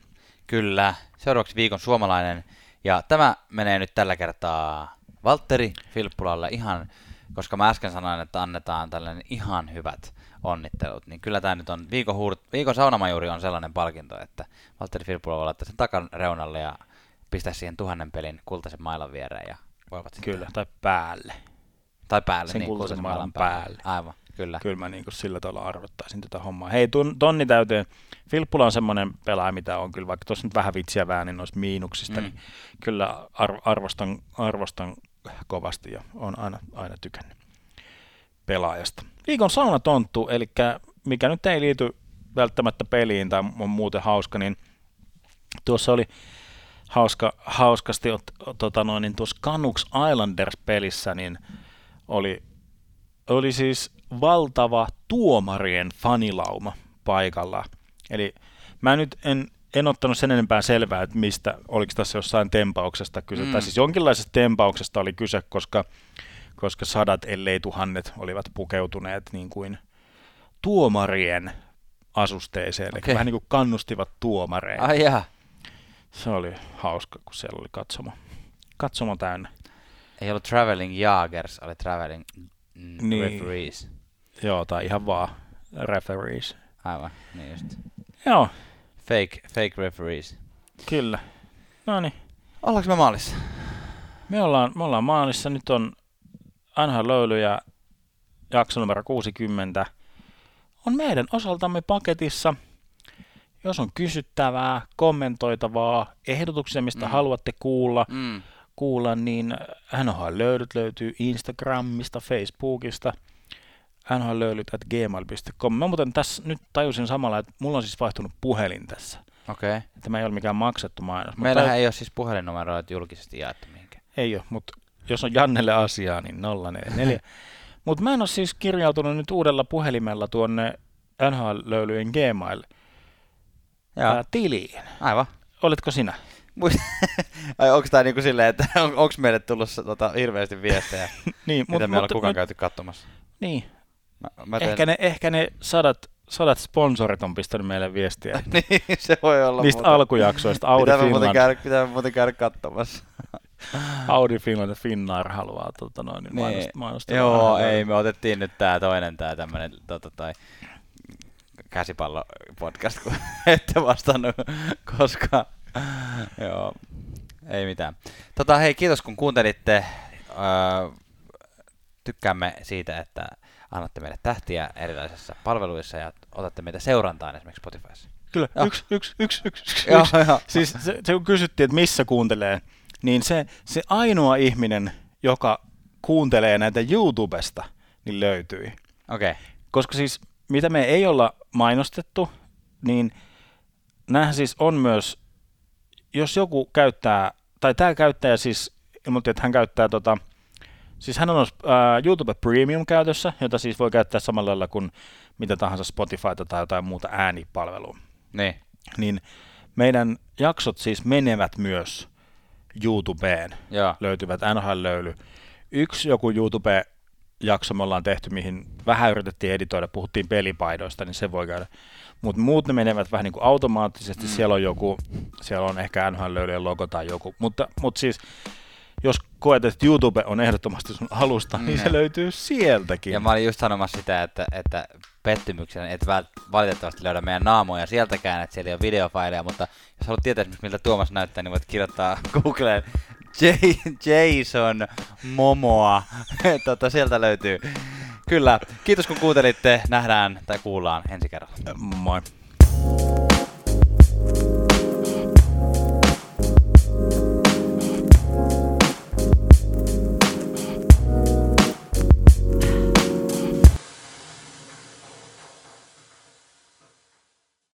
Kyllä, seuraavaksi viikon suomalainen, ja tämä menee nyt tällä kertaa Valtteri Filppulalle ihan, koska mä äsken sanoin, että annetaan tällainen ihan hyvät onnittelut, niin kyllä tämä nyt on, viikon, huur- viikon saunamajuuri on sellainen palkinto, että Valtteri Filppula voi laittaa sen takan reunalle ja pistää siihen tuhannen pelin kultaisen mailan viereen ja voivat Kyllä, sitten... tai päälle. Tai päälle, sen niin, kultaisen mailan päälle. päälle. Aivan, kyllä. Kyllä mä niin kuin sillä tavalla arvottaisin tätä hommaa. Hei, ton, tonni täyteen. Filppula on semmoinen pelaaja, mitä on kyllä, vaikka tuossa nyt vähän vitsiä väänin noista miinuksista, mm. niin kyllä ar- arvostan, arvostan kovasti ja on aina, aina tykännyt pelaajasta. Viikon saunatonttu, eli mikä nyt ei liity välttämättä peliin tai on muuten hauska, niin tuossa oli hauska, hauskasti, tota noin, niin tuossa Canucks Islanders-pelissä niin oli, oli siis valtava tuomarien fanilauma paikalla. Eli mä nyt en, en ottanut sen enempää selvää, että mistä, oliko tässä jossain tempauksesta kyse, mm. tai siis jonkinlaisesta tempauksesta oli kyse, koska, koska sadat, ellei tuhannet, olivat pukeutuneet niin kuin tuomarien asusteeseen, okay. eli vähän niin kuin kannustivat tuomareja. Ai jaa. Se oli hauska, kun siellä oli katsomo, katsomo täynnä. Ei ollut Traveling Jagers, oli Traveling mm, niin. Referees. Joo, tai ihan vaan referees. Aivan, niin just. Joo. Fake, fake referees. Kyllä. No niin. Ollaanko me maalissa? Me ollaan, me ollaan maalissa. Nyt on Anha Löyly ja jakso numero 60 on meidän osaltamme paketissa – jos on kysyttävää, kommentoitavaa, ehdotuksia, mistä mm. haluatte kuulla, mm. kuulla, niin NHL löydyt löytyy Instagramista, Facebookista, nhlöylyt at gmail.com. Mä muuten tässä nyt tajusin samalla, että mulla on siis vaihtunut puhelin tässä. Okei. Okay. Tämä ei ole mikään maksettu mainos. Meillähän ei ole siis puhelinnumeroita julkisesti jaettu mihinkään. Ei ole, mutta jos on Jannelle asiaa, niin 044. mutta mä en ole siis kirjautunut nyt uudella puhelimella tuonne NHL-löylyjen Gmail ää, tiliin. Aivan. Olitko sinä? Ai onko tämä niinku silleen, että on, onko meille tullut tota, hirveästi viestejä, niin, mitä mut, meillä on kukaan mut, käyty katsomassa? Niin. Mä, mä teen... ehkä, ne, ehkä ne sadat, sadat sponsorit on pistänyt meille viestiä. niin, se voi olla. Niistä muuten. alkujaksoista. Audi pitää Finland. Käydä, pitää muuten käydä katsomassa. Audi Finland ja Finnair haluaa tota noin, niin. mainostaa. mainostaa Joo, ei, me otettiin nyt tää toinen, tää tämmönen, tota, tai käsipallo-podcast, kun ette vastannut, koska joo, ei mitään. Tota, hei, kiitos kun kuuntelitte. Öö, tykkäämme siitä, että annatte meille tähtiä erilaisissa palveluissa ja otatte meitä seurantaan esimerkiksi Spotifyssa. Kyllä, joo. yksi, yksi, yksi, yksi, yksi. Joo, joo. Siis se, se, kun kysyttiin, että missä kuuntelee, niin se, se ainoa ihminen, joka kuuntelee näitä YouTubesta, niin löytyi. Okei. Okay. Koska siis mitä me ei olla mainostettu, niin näähän siis on myös, jos joku käyttää, tai tämä käyttäjä siis ilmoitti, että hän käyttää tota, siis hän on uh, YouTube Premium käytössä, jota siis voi käyttää samalla lailla kuin mitä tahansa Spotifyta tai jotain muuta äänipalvelua. Niin. Niin meidän jaksot siis menevät myös YouTubeen, ja. löytyvät NHL-löyly. Yksi joku YouTube jakso me ollaan tehty, mihin vähän yritettiin editoida, puhuttiin pelipaidoista, niin se voi käydä. Mutta muut ne menevät vähän niin kuin automaattisesti, mm. siellä on joku, siellä on ehkä NHL logo tai joku, mutta, mutta siis jos koet, että YouTube on ehdottomasti sun alusta, mm. niin se löytyy sieltäkin. Ja mä olin just sanomassa sitä, että, että pettymyksen, että valitettavasti löydä meidän naamoja sieltäkään, että siellä ei ole videofaileja, mutta jos haluat tietää, miltä Tuomas näyttää, niin voit kirjoittaa Googleen J Jason Momoa. Tota, sieltä löytyy. Kyllä. Kiitos kun kuuntelitte. Nähdään tai kuullaan ensi kerralla. Moi.